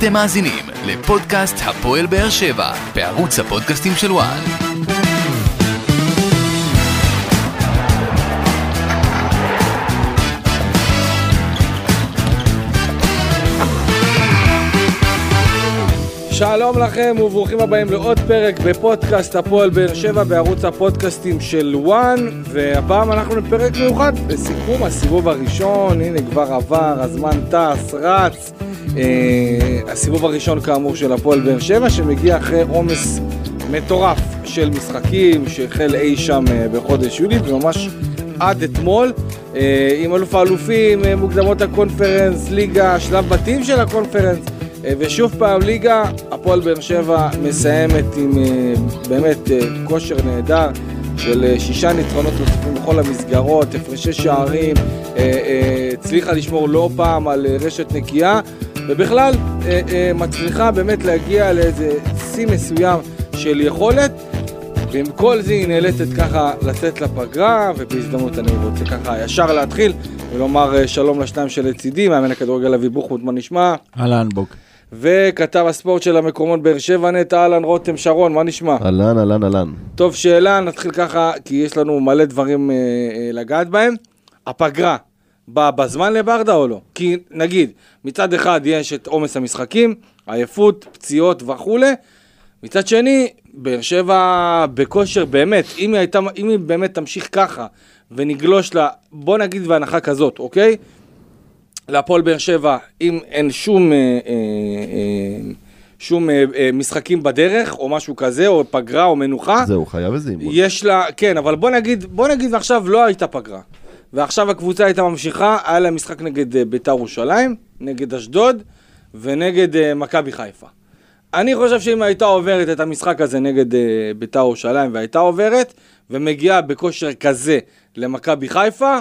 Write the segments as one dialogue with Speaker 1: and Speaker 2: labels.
Speaker 1: אתם מאזינים לפודקאסט הפועל באר שבע בערוץ הפודקאסטים של וואן.
Speaker 2: שלום לכם וברוכים הבאים לעוד פרק בפודקאסט הפועל באר שבע בערוץ הפודקאסטים של וואן והפעם אנחנו בפרק מיוחד בסיכום הסיבוב הראשון הנה כבר עבר הזמן טס רץ הסיבוב הראשון כאמור של הפועל באר שבע שמגיע אחרי עומס מטורף של משחקים שהחל אי שם אה, בחודש יולי וממש עד אתמול אה, עם אלוף האלופים אה, מוקדמות הקונפרנס ליגה שלב בתים של הקונפרנס אה, ושוב פעם ליגה, הפועל באר שבע מסיימת עם אה, באמת אה, כושר נהדר של שישה ניצחונות נוספים בכל המסגרות, הפרשי שערים, הצליחה לשמור לא פעם על רשת נקייה ובכלל מצליחה באמת להגיע לאיזה שיא מסוים של יכולת ועם כל זה היא נאלצת ככה לצאת לפגרה ובהזדמנות אני רוצה ככה ישר להתחיל ולומר שלום לשניים שלצידי, מאמן הכדורגל אבי בוחמוט, מה נשמע?
Speaker 3: אהלן בוק.
Speaker 2: וכתב הספורט של המקומות באר שבע נט, אהלן רותם שרון, מה נשמע?
Speaker 4: אהלן, אהלן, אהלן.
Speaker 2: טוב, שאלה, נתחיל ככה, כי יש לנו מלא דברים אה, אה, לגעת בהם. הפגרה, בזמן לברדה או לא? כי נגיד, מצד אחד יש את עומס המשחקים, עייפות, פציעות וכולי, מצד שני, באר שבע בכושר באמת, אם היא, הייתה, אם היא באמת תמשיך ככה ונגלוש לה, בוא נגיד בהנחה כזאת, אוקיי? להפועל באר שבע, אם אין שום, אה, אה, אה, שום אה, אה, משחקים בדרך, או משהו כזה, או פגרה או מנוחה.
Speaker 4: זהו, חייב איזה אימון.
Speaker 2: יש לה, כן, אבל בוא נגיד, בוא נגיד ועכשיו לא הייתה פגרה. ועכשיו הקבוצה הייתה ממשיכה, היה לה משחק נגד אה, ביתר ירושלים, נגד אשדוד ונגד אה, מכבי חיפה. אני חושב שאם הייתה עוברת את המשחק הזה נגד אה, ביתר ירושלים והייתה עוברת, ומגיעה בכושר כזה למכבי חיפה,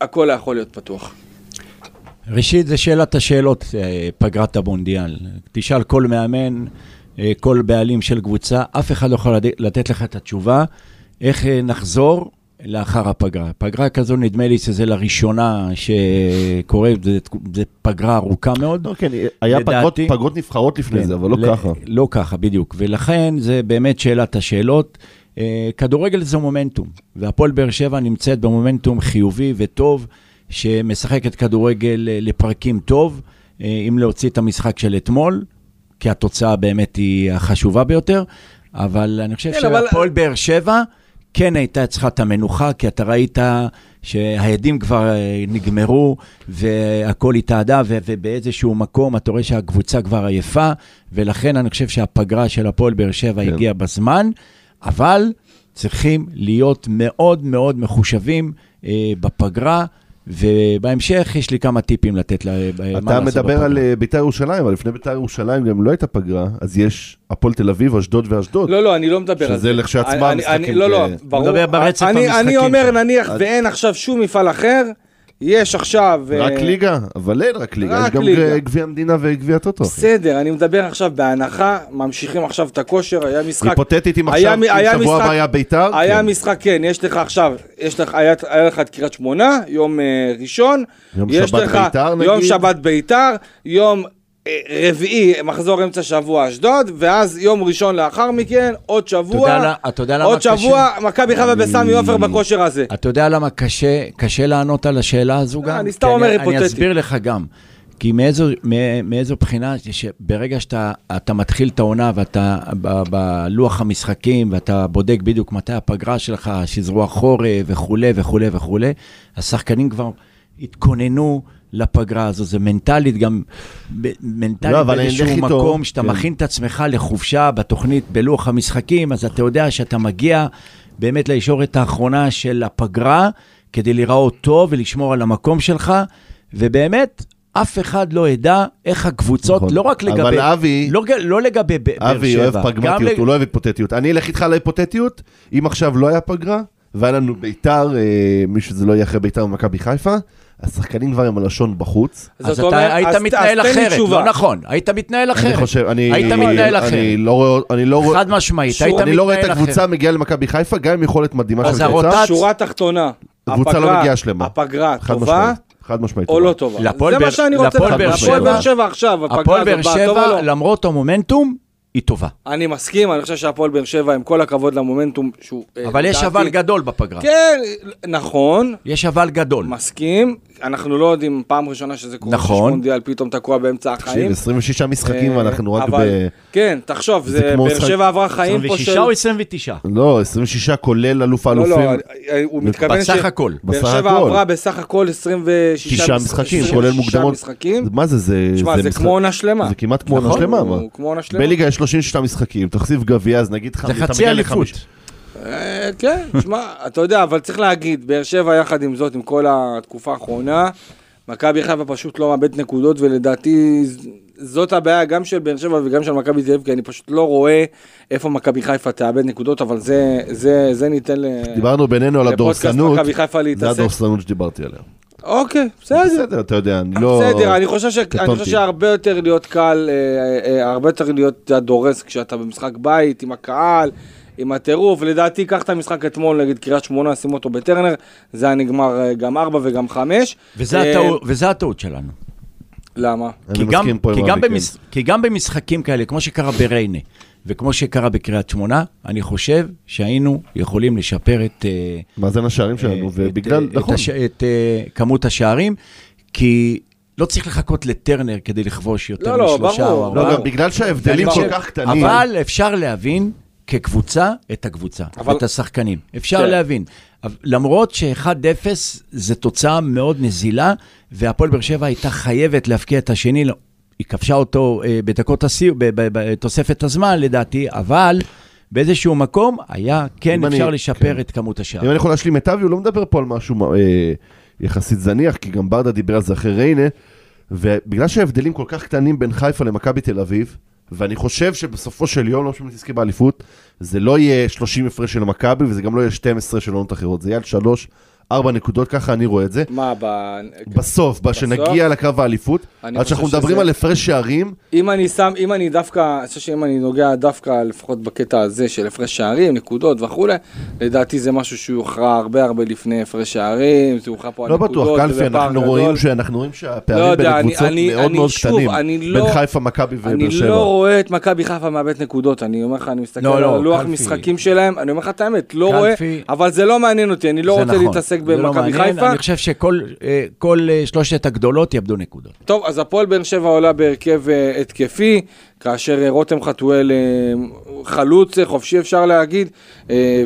Speaker 2: הכל יכול להיות פתוח.
Speaker 3: ראשית, זה שאלת השאלות, פגרת המונדיאל. תשאל כל מאמן, כל בעלים של קבוצה, אף אחד לא יכול לתת לך את התשובה איך נחזור לאחר הפגרה. פגרה כזו, נדמה לי שזה לראשונה שקורה, זו פגרה ארוכה מאוד.
Speaker 4: לא, כן, היה לדעתי, פגרות, פגרות נבחרות לפני כן, זה, אבל לא ל- ככה.
Speaker 3: לא ככה, בדיוק. ולכן זה באמת שאלת השאלות. כדורגל זה מומנטום, והפועל באר שבע נמצאת במומנטום חיובי וטוב. שמשחקת כדורגל אה, לפרקים טוב, אה, אם להוציא את המשחק של אתמול, כי התוצאה באמת היא החשובה ביותר, אבל אני חושב כן, שהפועל אבל... באר שבע כן הייתה צריכה את המנוחה, כי אתה ראית שהעדים כבר אה, נגמרו והכל התאדה, ובאיזשהו מקום אתה רואה שהקבוצה כבר עייפה, ולכן אני חושב שהפגרה של הפועל באר שבע כן. הגיעה בזמן, אבל צריכים להיות מאוד מאוד מחושבים אה, בפגרה. ובהמשך יש לי כמה טיפים לתת לה,
Speaker 4: אתה מדבר על אה, בית"ר ירושלים, אבל לפני בית"ר ירושלים גם לא הייתה פגרה, אז יש הפועל תל אביב, אשדוד ואשדוד.
Speaker 2: לא, לא, אני לא מדבר על
Speaker 4: זה. שזה לכשעצמם משחקים.
Speaker 2: לא, לא, ברור. מדבר ברצף המשחקים. אני אומר, נניח, ואין עכשיו שום מפעל אחר, יש עכשיו...
Speaker 4: רק uh, ליגה? אבל אין רק ליגה, רק יש גם. גביע המדינה וגביע הטוטו.
Speaker 2: בסדר, אני מדבר עכשיו בהנחה, ממשיכים עכשיו את הכושר, היה משחק...
Speaker 4: היפותטית אם עכשיו, אם שבוע הבא היה ביתר?
Speaker 2: היה כן. משחק, כן, יש לך עכשיו, יש לך, היה, היה לך את קריית שמונה, יום uh, ראשון.
Speaker 4: יום שבת לך, ביתר נגיד?
Speaker 2: יום שבת ביתר, יום רביעי, מחזור אמצע שבוע אשדוד, ואז יום ראשון לאחר מכן, עוד שבוע,
Speaker 3: אתה יודע
Speaker 2: עוד שבוע, מכבי חיפה בסמי עופר בכושר הזה.
Speaker 3: אתה יודע למה קשה, קשה לענות על השאלה הזו גם?
Speaker 2: אני סתם אומר היפותטי.
Speaker 3: אני אסביר לך גם. כי מאיזו, מאיזו בחינה, שברגע שאתה מתחיל את העונה ואתה בלוח המשחקים ואתה בודק בדיוק מתי הפגרה שלך, שזרוע חורף וכולי וכולי וכולי, השחקנים כבר התכוננו לפגרה הזו, זה מנטלית גם, מנטלית לא, באיזשהו מקום, שאתה כן. מכין את עצמך לחופשה בתוכנית, בלוח המשחקים, אז אתה יודע שאתה מגיע באמת לישורת האחרונה של הפגרה, כדי להיראות טוב ולשמור על המקום שלך, ובאמת, אף אחד לא ידע איך הקבוצות, נכון. לא רק לגבי...
Speaker 4: אבל אבי...
Speaker 3: לא, לא לגבי באר שבע.
Speaker 4: אבי אוהב פגמטיות, לג... הוא לא אוהב היפותטיות. אני אלך איתך להיפותטיות, אם עכשיו לא היה פגרה, והיה לנו ביתר, אה, מי שזה לא יהיה אחרי ביתר ומכבי חיפה, השחקנים כבר עם הלשון בחוץ.
Speaker 3: אז אתה היית מתנהל אחרת, לא נכון, היית מתנהל אחרת. אני
Speaker 4: חושב, אני...
Speaker 3: היית מתנהל אחרת.
Speaker 4: אני לא רואה... אני לא רואה...
Speaker 3: חד משמעית, היית מתנהל אחרת.
Speaker 4: אני לא רואה את הקבוצה מגיעה למכבי חיפה, גם עם יכולת מדהימה של
Speaker 2: קבוצה. שורה תחתונה.
Speaker 4: הקבוצה לא מגיעה שלמה.
Speaker 2: הפגרה טובה.
Speaker 4: חד משמעית.
Speaker 2: או
Speaker 4: טובה.
Speaker 2: לא טובה. זה מה שאני רוצה לדעת. הפועל באר שבע עכשיו, הפגרה
Speaker 3: הפועל באר
Speaker 2: הזאת, באה, טובה
Speaker 3: שבע,
Speaker 2: או לא?
Speaker 3: למרות המומנטום, היא טובה.
Speaker 2: אני מסכים, אני חושב שהפועל באר שבע, עם כל הכבוד למומנטום, שהוא... אה,
Speaker 3: אבל יש אבל גדול בפגרה.
Speaker 2: כן, נכון,
Speaker 3: יש אבל גדול.
Speaker 2: מסכים. אנחנו לא יודעים, פעם ראשונה שזה קורה,
Speaker 3: נכון.
Speaker 2: שיש מונדיאל, פתאום תקוע באמצע
Speaker 4: תקשיב,
Speaker 2: החיים.
Speaker 4: 26 משחקים
Speaker 2: אה,
Speaker 4: ואנחנו רק
Speaker 2: אבל-
Speaker 4: ב...
Speaker 2: כן, תחשוב,
Speaker 4: זה
Speaker 2: באר שבע עברה חיים פה
Speaker 3: 26
Speaker 2: של...
Speaker 3: או 29?
Speaker 4: לא, 26 כולל אלוף
Speaker 2: לא,
Speaker 4: האלופים.
Speaker 2: לא, הוא מתכוון ש...
Speaker 3: בסך הכל.
Speaker 2: באר שבע. עברה בסך הכל 26
Speaker 4: שישה משחקים, כולל מוקדמות. מה זה, זה...
Speaker 2: תשמע, זה כמו עונה שלמה.
Speaker 4: זה כמעט כמו עונה
Speaker 3: נכון,
Speaker 4: שלמה.
Speaker 2: הוא
Speaker 4: מה?
Speaker 2: כמו עונה שלמה.
Speaker 4: בליגה יש 36 משחקים, תוסיף גביע, אז נגיד לך...
Speaker 3: זה חצי אליפות.
Speaker 2: אה, כן, תשמע, אתה יודע, אבל צריך להגיד, באר שבע יחד עם זאת, עם כל התקופה האחרונה, מכבי חיפה פשוט לא מאבד נקודות, ולדעתי זאת הבעיה גם של באר שבע וגם של מכבי תל אביב, כי אני פשוט לא רואה איפה מכבי חיפה תאבד נקודות, אבל זה, זה, זה ניתן ל...
Speaker 4: דיברנו בינינו על הדורסנות, זה. הדורסנות שדיברתי עליה.
Speaker 2: אוקיי, בסדר.
Speaker 4: בסדר, אתה יודע, אני לא...
Speaker 2: בסדר, אני חושב, ש... אני. חושב שהרבה יותר להיות קל, אה, אה, הרבה יותר להיות דורס כשאתה במשחק בית, עם הקהל, עם הטירוף. לדעתי, קח את המשחק אתמול נגד קריית שמונה, שים אותו בטרנר, זה היה נגמר אה, גם ארבע וגם חמש.
Speaker 3: וזה
Speaker 2: אה,
Speaker 3: הטעות- וזה הטעות שלנו.
Speaker 2: למה?
Speaker 3: כי גם, כי, גם במש, כי גם במשחקים כאלה, כמו שקרה בריינה, וכמו שקרה בקריית שמונה, אני חושב שהיינו יכולים לשפר את... אה,
Speaker 4: מאזן השערים שלנו, ובגלל, נכון,
Speaker 3: את, הש... את uh, כמות השערים, כי לא צריך לחכות לטרנר כדי לכבוש יותר
Speaker 2: לא, לא,
Speaker 3: משלושה
Speaker 2: ברור.
Speaker 3: או ארבעה.
Speaker 4: לא, גם בגלל שההבדלים כל כך קטנים,
Speaker 3: אבל אפשר להבין כקבוצה את הקבוצה,
Speaker 2: אבל-
Speaker 3: את השחקנים. אפשר
Speaker 2: כן.
Speaker 3: להבין. למרות ש-1-0 זה תוצאה מאוד נזילה, והפועל באר שבע הייתה חייבת להפקיע את השני, לא, היא כבשה אותו אה, בדקות הסיום, בתוספת הזמן לדעתי, אבל באיזשהו מקום היה, כן
Speaker 4: אם אני-
Speaker 3: אפשר לשפר
Speaker 4: כן.
Speaker 3: את כמות
Speaker 4: אם
Speaker 3: השערים.
Speaker 4: אני יכול להשלים את אבי, הוא לא מדבר פה על משהו אה, יחסית זניח, כי גם ברדה דיבר על זה אחרי ריינה, ובגלל שההבדלים כל כך קטנים בין חיפה למכבי תל אביב, ואני חושב שבסופו של יום, לא משנה אם תזכה באליפות, זה לא יהיה 30 הפרש של מכבי, וזה גם לא יהיה 12 של עונות אחרות, זה יהיה על 3, 4 נקודות, ככה אני רואה את זה.
Speaker 2: מה, ב...
Speaker 4: בסוף, כשנגיע לקרב האליפות,
Speaker 2: אני
Speaker 4: עד
Speaker 2: חושב
Speaker 4: שאנחנו מדברים
Speaker 2: שזה-
Speaker 4: על הפרש שערים,
Speaker 2: אם אני שם, אם אני דווקא, אני חושב שאם אני נוגע דווקא, לפחות בקטע הזה של הפרש שערים, נקודות וכולי, לדעתי זה משהו שהוא יוכרע הרבה הרבה לפני הפרש שערים, זה יוכרע פה על
Speaker 4: לא
Speaker 2: נקודות.
Speaker 4: בטוח, קלפי, אנחנו. רואים שאנחנו רואים
Speaker 2: לא
Speaker 4: שהפערים
Speaker 2: יודע,
Speaker 4: בין
Speaker 2: אני-
Speaker 4: הקבוצות
Speaker 2: אני-
Speaker 4: מאוד
Speaker 2: אני
Speaker 4: מאוד
Speaker 2: שוב,
Speaker 4: קטנים,
Speaker 2: אני
Speaker 4: בין
Speaker 2: לא-
Speaker 4: חיפה, מכבי ובאר
Speaker 2: אני
Speaker 4: שבע.
Speaker 2: לא רואה את מכבי חיפה מאבד נקודות, אני אומר לך, אני מסתכל
Speaker 3: לא,
Speaker 2: על
Speaker 3: לא,
Speaker 2: הלוח
Speaker 3: קלפי.
Speaker 2: משחקים שלהם, אני אומר לך את האמת, לא. רואה, אבל זה לא מעניין אותי, אני לא רוצה
Speaker 3: נכון.
Speaker 2: להתעסק
Speaker 3: זה לא
Speaker 2: במכבי
Speaker 3: מעניין,
Speaker 2: חיפה.
Speaker 3: אני חושב שכל אה, אה, שלושת הגדולות יאבדו נקודות.
Speaker 2: טוב, אז הפועל באר שבע עולה בהרכב אה, התקפי, כאשר רותם חתואל חלוץ, חופשי אפשר להגיד,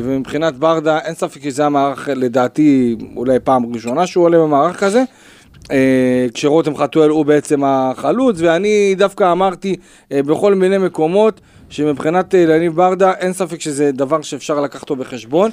Speaker 2: ומבחינת ברדה, אין ספק שזה המערך, לדעתי, אולי פעם ראשונה שהוא עולה במערך כזה. כשרותם חתואל הוא בעצם החלוץ, ואני דווקא אמרתי בכל מיני מקומות שמבחינת אה, יניב ברדה אין ספק שזה דבר שאפשר לקחת אותו בחשבון,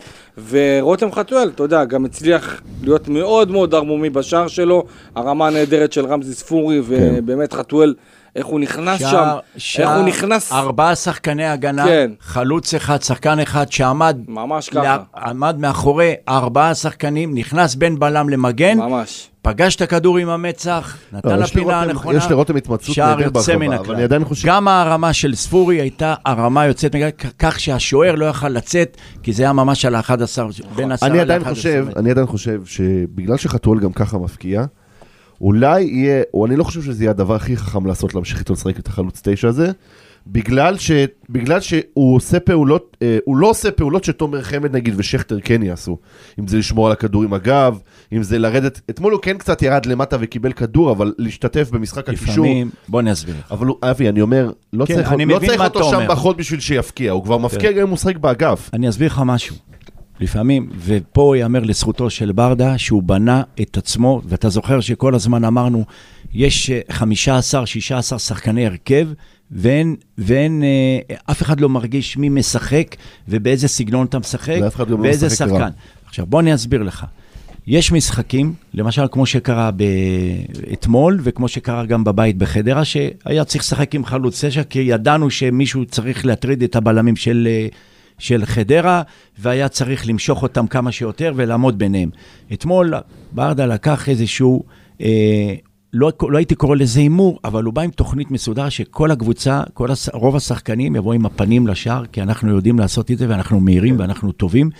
Speaker 2: ורותם חתואל, אתה יודע, גם הצליח להיות מאוד מאוד ערמומי בשער שלו, הרמה הנהדרת של רמזי ספורי, ובאמת חתואל, איך הוא נכנס שם,
Speaker 3: שער-
Speaker 2: איך הוא נכנס,
Speaker 3: ארבעה שחקני הגנה,
Speaker 2: כן.
Speaker 3: חלוץ אחד, שחקן אחד שעמד
Speaker 2: ממש ככה,
Speaker 3: לה- עמד מאחורי ארבעה שחקנים, נכנס בין בלם למגן,
Speaker 2: ממש.
Speaker 3: פגש את הכדור עם המצח, נתן
Speaker 4: לא,
Speaker 3: לפינה
Speaker 4: לרותם-
Speaker 3: הנכונה.
Speaker 4: יש לרותם התמצאות
Speaker 3: שער יוצא מן
Speaker 4: אבל
Speaker 3: הכלל.
Speaker 4: אני עדיין חושב-
Speaker 3: גם הרמה של ספורי הייתה הרמה יוצאת מכלל, כך שהשוער לא יכל לצאת, כי זה היה ממש על ה-11, בין 10 ל-11.
Speaker 4: אני עדיין חושב, אני עדיין חושב שבגלל שחתואל גם ככה מפקיע, אולי יהיה, או אני לא חושב שזה יהיה הדבר הכי חכם לעשות, להמשיך איתו לשחק את החלוץ תשע הזה, בגלל, ש, בגלל שהוא עושה פעולות, אה, הוא לא עושה פעולות שתומר חמד נגיד ושכטר כן יעשו. אם זה לשמור על הכדור עם הגב, אם זה לרדת, אתמול הוא כן קצת ירד למטה וקיבל כדור, אבל להשתתף במשחק הקישור.
Speaker 3: לפעמים, בוא אני אסביר לך.
Speaker 4: אבל הוא, אבי, אני אומר, לא
Speaker 3: כן,
Speaker 4: צריך,
Speaker 3: אני
Speaker 4: לא צריך אותו שם. בחוד בשביל שיפקיע, הוא כבר מפקיע גם אם הוא משחק באגף.
Speaker 3: אני אסביר לך משהו. לפעמים, ופה ייאמר לזכותו של ברדה, שהוא בנה את עצמו, ואתה זוכר שכל הזמן אמרנו, יש אה, 15, 16 שחקני הרכב, ואין, ואין אה, אף אחד לא מרגיש מי משחק ובאיזה סגנון אתה משחק,
Speaker 4: לא
Speaker 3: ואיזה
Speaker 4: רע.
Speaker 3: שחקן. עכשיו, בוא אני אסביר לך. יש משחקים, למשל כמו שקרה ב- אתמול, וכמו שקרה גם בבית בחדרה, שהיה צריך לשחק עם חלוץ תשע, כי ידענו שמישהו צריך להטריד את הבלמים של, אה, של חדרה, והיה צריך למשוך אותם כמה שיותר ולעמוד ביניהם. אתמול ברדה לקח איזשהו, אה, לא, לא הייתי קורא לזה הימור, אבל הוא בא עם תוכנית מסודר שכל הקבוצה, כל הש, רוב השחקנים יבואו עם הפנים לשער, כי אנחנו יודעים לעשות את זה ואנחנו מהירים ואנחנו טובים.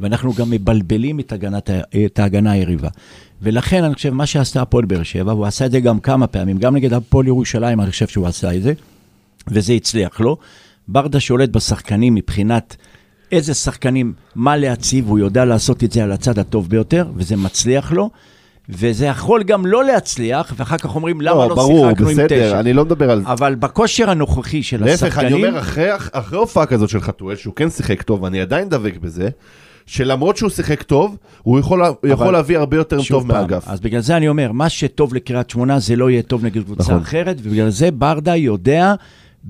Speaker 3: ואנחנו גם מבלבלים את, הגנת, את ההגנה היריבה. ולכן אני חושב, מה שעשתה הפועל באר שבע, הוא עשה את זה גם כמה פעמים, גם נגד הפועל ירושלים, אני חושב שהוא עשה את זה, וזה הצליח לו. ברדה שולט בשחקנים מבחינת איזה שחקנים, מה להציב, הוא יודע לעשות את זה על הצד הטוב ביותר, וזה מצליח לו. וזה יכול גם לא להצליח, ואחר כך אומרים, למה לא,
Speaker 4: לא, ברור,
Speaker 3: שיחקנו עם
Speaker 4: בסדר,
Speaker 3: תשע?
Speaker 4: אני לא מדבר על...
Speaker 3: אבל בכושר הנוכחי של
Speaker 4: להפך,
Speaker 3: השחקנים...
Speaker 4: אני אומר, אחרי, אחרי הופעה כזאת של חתואל, שהוא כן שיחק טוב, ואני עדיין דבק בזה, שלמרות שהוא שיחק טוב, הוא יכול, הוא יכול להביא הרבה יותר טוב
Speaker 3: פעם,
Speaker 4: מהאגף.
Speaker 3: אז בגלל זה אני אומר, מה שטוב לקריית שמונה זה לא יהיה טוב נגד קבוצה
Speaker 4: נכון.
Speaker 3: אחרת, ובגלל זה ברדה יודע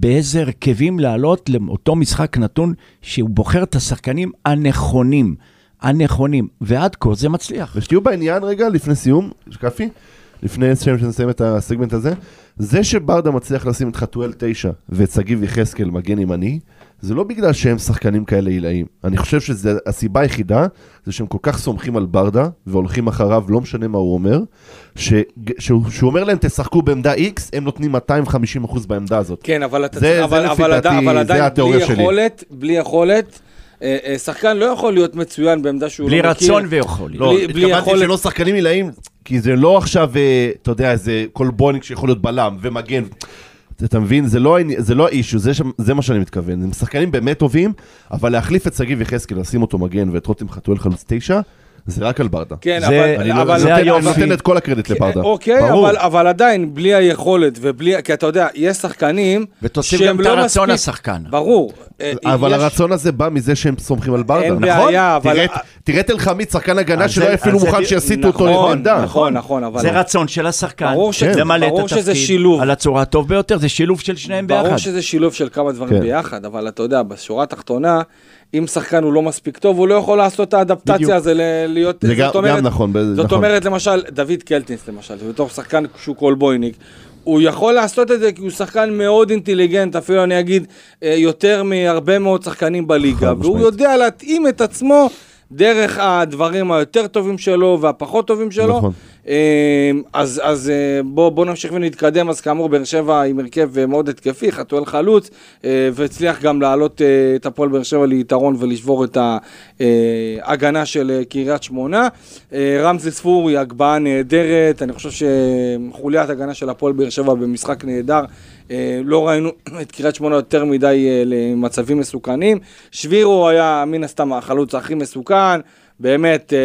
Speaker 3: באיזה הרכבים לעלות לאותו משחק נתון, שהוא בוחר את השחקנים הנכונים. הנכונים, ועד כה זה מצליח.
Speaker 4: ושתהיו בעניין רגע, לפני סיום, שקפי, לפני שנסיים את הסגמנט הזה, זה שברדה מצליח לשים את חתואל 9 ואת שגיב יחזקאל מגן ימני, זה לא בגלל שהם שחקנים כאלה עילאים. אני חושב שהסיבה היחידה זה שהם כל כך סומכים על ברדה והולכים אחריו, לא משנה מה הוא אומר, ש... שהוא, שהוא אומר להם תשחקו בעמדה X, הם נותנים 250% בעמדה הזאת.
Speaker 2: כן, אבל אתה
Speaker 4: זה-
Speaker 2: צריך,
Speaker 4: זה
Speaker 2: אבל,
Speaker 4: לפי
Speaker 2: אבל,
Speaker 4: דעתי,
Speaker 2: אבל
Speaker 4: זה
Speaker 2: עדיין בלי
Speaker 4: התיאוריה שלי.
Speaker 2: יכולת, בלי יכולת, אה, אה, שחקן לא יכול להיות מצוין בעמדה שהוא
Speaker 3: בלי
Speaker 2: לא מכיר.
Speaker 3: רצון ויכול.
Speaker 4: לא,
Speaker 2: בלי- בלי
Speaker 4: התכוונתי
Speaker 2: יכולת-
Speaker 4: שלא שחקנים עילאים, כי זה לא עכשיו, אה, אתה יודע, איזה קולבוניק שיכול להיות בלם ומגן. אתה מבין? זה לא, זה לא האישו, זה, זה מה שאני מתכוון. הם שחקנים באמת טובים, אבל להחליף את שגיב יחזקאל, לשים אותו מגן ואת רותם חתואל חלוץ תשע, זה רק על ברדה.
Speaker 2: כן,
Speaker 3: זה-
Speaker 2: אבל,
Speaker 4: אני לא-
Speaker 2: אבל,
Speaker 3: זה
Speaker 4: נותן- אני. נותן את כל הקרדיט לברדה.
Speaker 2: אוקיי,
Speaker 4: ברור.
Speaker 2: אבל, אבל עדיין, בלי היכולת ובלי, כי אתה יודע, יש שחקנים
Speaker 3: ותוסיף
Speaker 2: שהם
Speaker 3: גם את
Speaker 2: לא
Speaker 3: הרצון
Speaker 2: מספיק-
Speaker 3: לשחקן.
Speaker 2: ברור. אה,
Speaker 4: אבל
Speaker 2: יש-
Speaker 4: הרצון הזה בא מזה שהם סומכים על ברדה,
Speaker 2: אין
Speaker 4: נכון?
Speaker 2: בעיה, אבל-
Speaker 4: תראה את- תראה את אלחמיד, שחקן הגנה שלא היה אפילו מוכן שיסיטו אותו
Speaker 2: נכון,
Speaker 4: לעמדה.
Speaker 2: נכון, נכון, אבל...
Speaker 3: זה רצון של השחקן,
Speaker 2: ברור
Speaker 3: את
Speaker 2: שזה שילוב.
Speaker 3: על הצורה הטוב ביותר, זה שילוב של שניהם ביחד.
Speaker 2: ברור שזה שילוב של כמה דברים
Speaker 4: כן.
Speaker 2: ביחד, אבל אתה יודע, בשורה התחתונה, אם שחקן הוא לא מספיק טוב, הוא לא יכול לעשות את האדפטציה. הזו להיות...
Speaker 4: זה גם-
Speaker 2: אומרת-
Speaker 4: גם נכון,
Speaker 2: זאת
Speaker 4: נכון.
Speaker 2: אומרת, למשל, דוד קלטינס למשל, בתור שחקן שהוא קולבויניק, הוא יכול לעשות את זה כי הוא שחקן מאוד אינטליגנט, אפילו אני אגיד, אה, יותר מהרבה מאוד שחקנים בליגה, והוא
Speaker 4: משמעית.
Speaker 2: יודע להתאים את עצמו דרך הדברים היותר טובים שלו והפחות טובים שלו.
Speaker 4: נכון.
Speaker 2: אה, אז, אז אה, בוא, בוא נמשיך ונתקדם, אז כאמור באר שבע עם הרכב אה, מאוד התקפי, חתואל חלוץ, והצליח גם להעלות את הפועל באר שבע ליתרון ולשבור את ההגנה של קריית שמונה. רמזי ספורי, הגבהה נהדרת, אני חושב שחוליית הגנה של הפועל באר שבע במשחק נהדר. אה, לא ראינו את קריית שמונה יותר מדי אה, למצבים מסוכנים. שבירו היה מן הסתם החלוץ הכי מסוכן, באמת אה,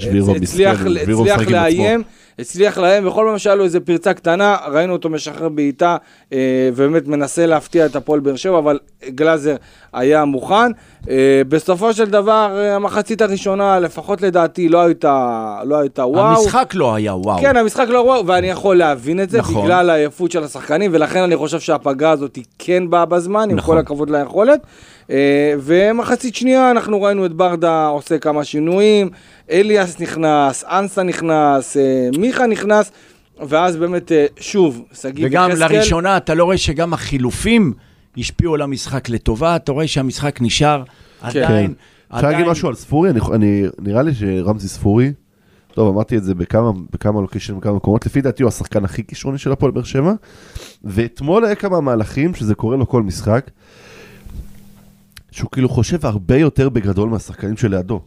Speaker 4: שבירו
Speaker 2: הצ- הצליח,
Speaker 4: שבירו
Speaker 2: הצליח
Speaker 4: עם עצמו.
Speaker 2: הצליח להם, בכל פעם שהיה לו איזה פרצה קטנה, ראינו אותו משחרר בעיטה, אה, ובאמת מנסה להפתיע את הפועל באר שבע, אבל גלאזר היה מוכן. אה, בסופו של דבר, אה, המחצית הראשונה, לפחות לדעתי, לא הייתה, לא הייתה וואו.
Speaker 3: המשחק לא היה וואו.
Speaker 2: כן, המשחק לא וואו, ואני יכול להבין את זה,
Speaker 3: נכון.
Speaker 2: בגלל העייפות של השחקנים, ולכן אני חושב שהפגרה הזאת היא כן באה בזמן, עם
Speaker 3: נכון.
Speaker 2: כל הכבוד ליכולת. אה, ומחצית שנייה אנחנו ראינו את ברדה עושה כמה שינויים, אליאס נכנס, אנסה נכנס, אה, מיכה נכנס, ואז באמת, אה, שוב, שגיב
Speaker 3: וגם
Speaker 2: יחזקאל.
Speaker 3: לראשונה אתה לא רואה שגם החילופים השפיעו על המשחק לטובה, אתה רואה שהמשחק נשאר עדיין.
Speaker 4: אפשר להגיד משהו על ספורי? אני, אני, נראה לי שרמזי ספורי, טוב, אמרתי את זה בכמה, בכמה לוקיישנים, בכמה מקומות, לפי דעתי הוא השחקן הכי כישרוני של הפועל באר שבע, ואתמול היה כמה מהלכים שזה קורה לו כל משחק, שהוא כאילו חושב הרבה יותר בגדול מהשחקנים שלידו.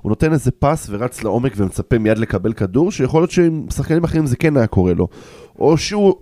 Speaker 4: הוא נותן איזה פס ורץ לעומק ומצפה מיד לקבל כדור, שיכול להיות שעם שחקנים אחרים זה כן היה קורה לו. או שהוא...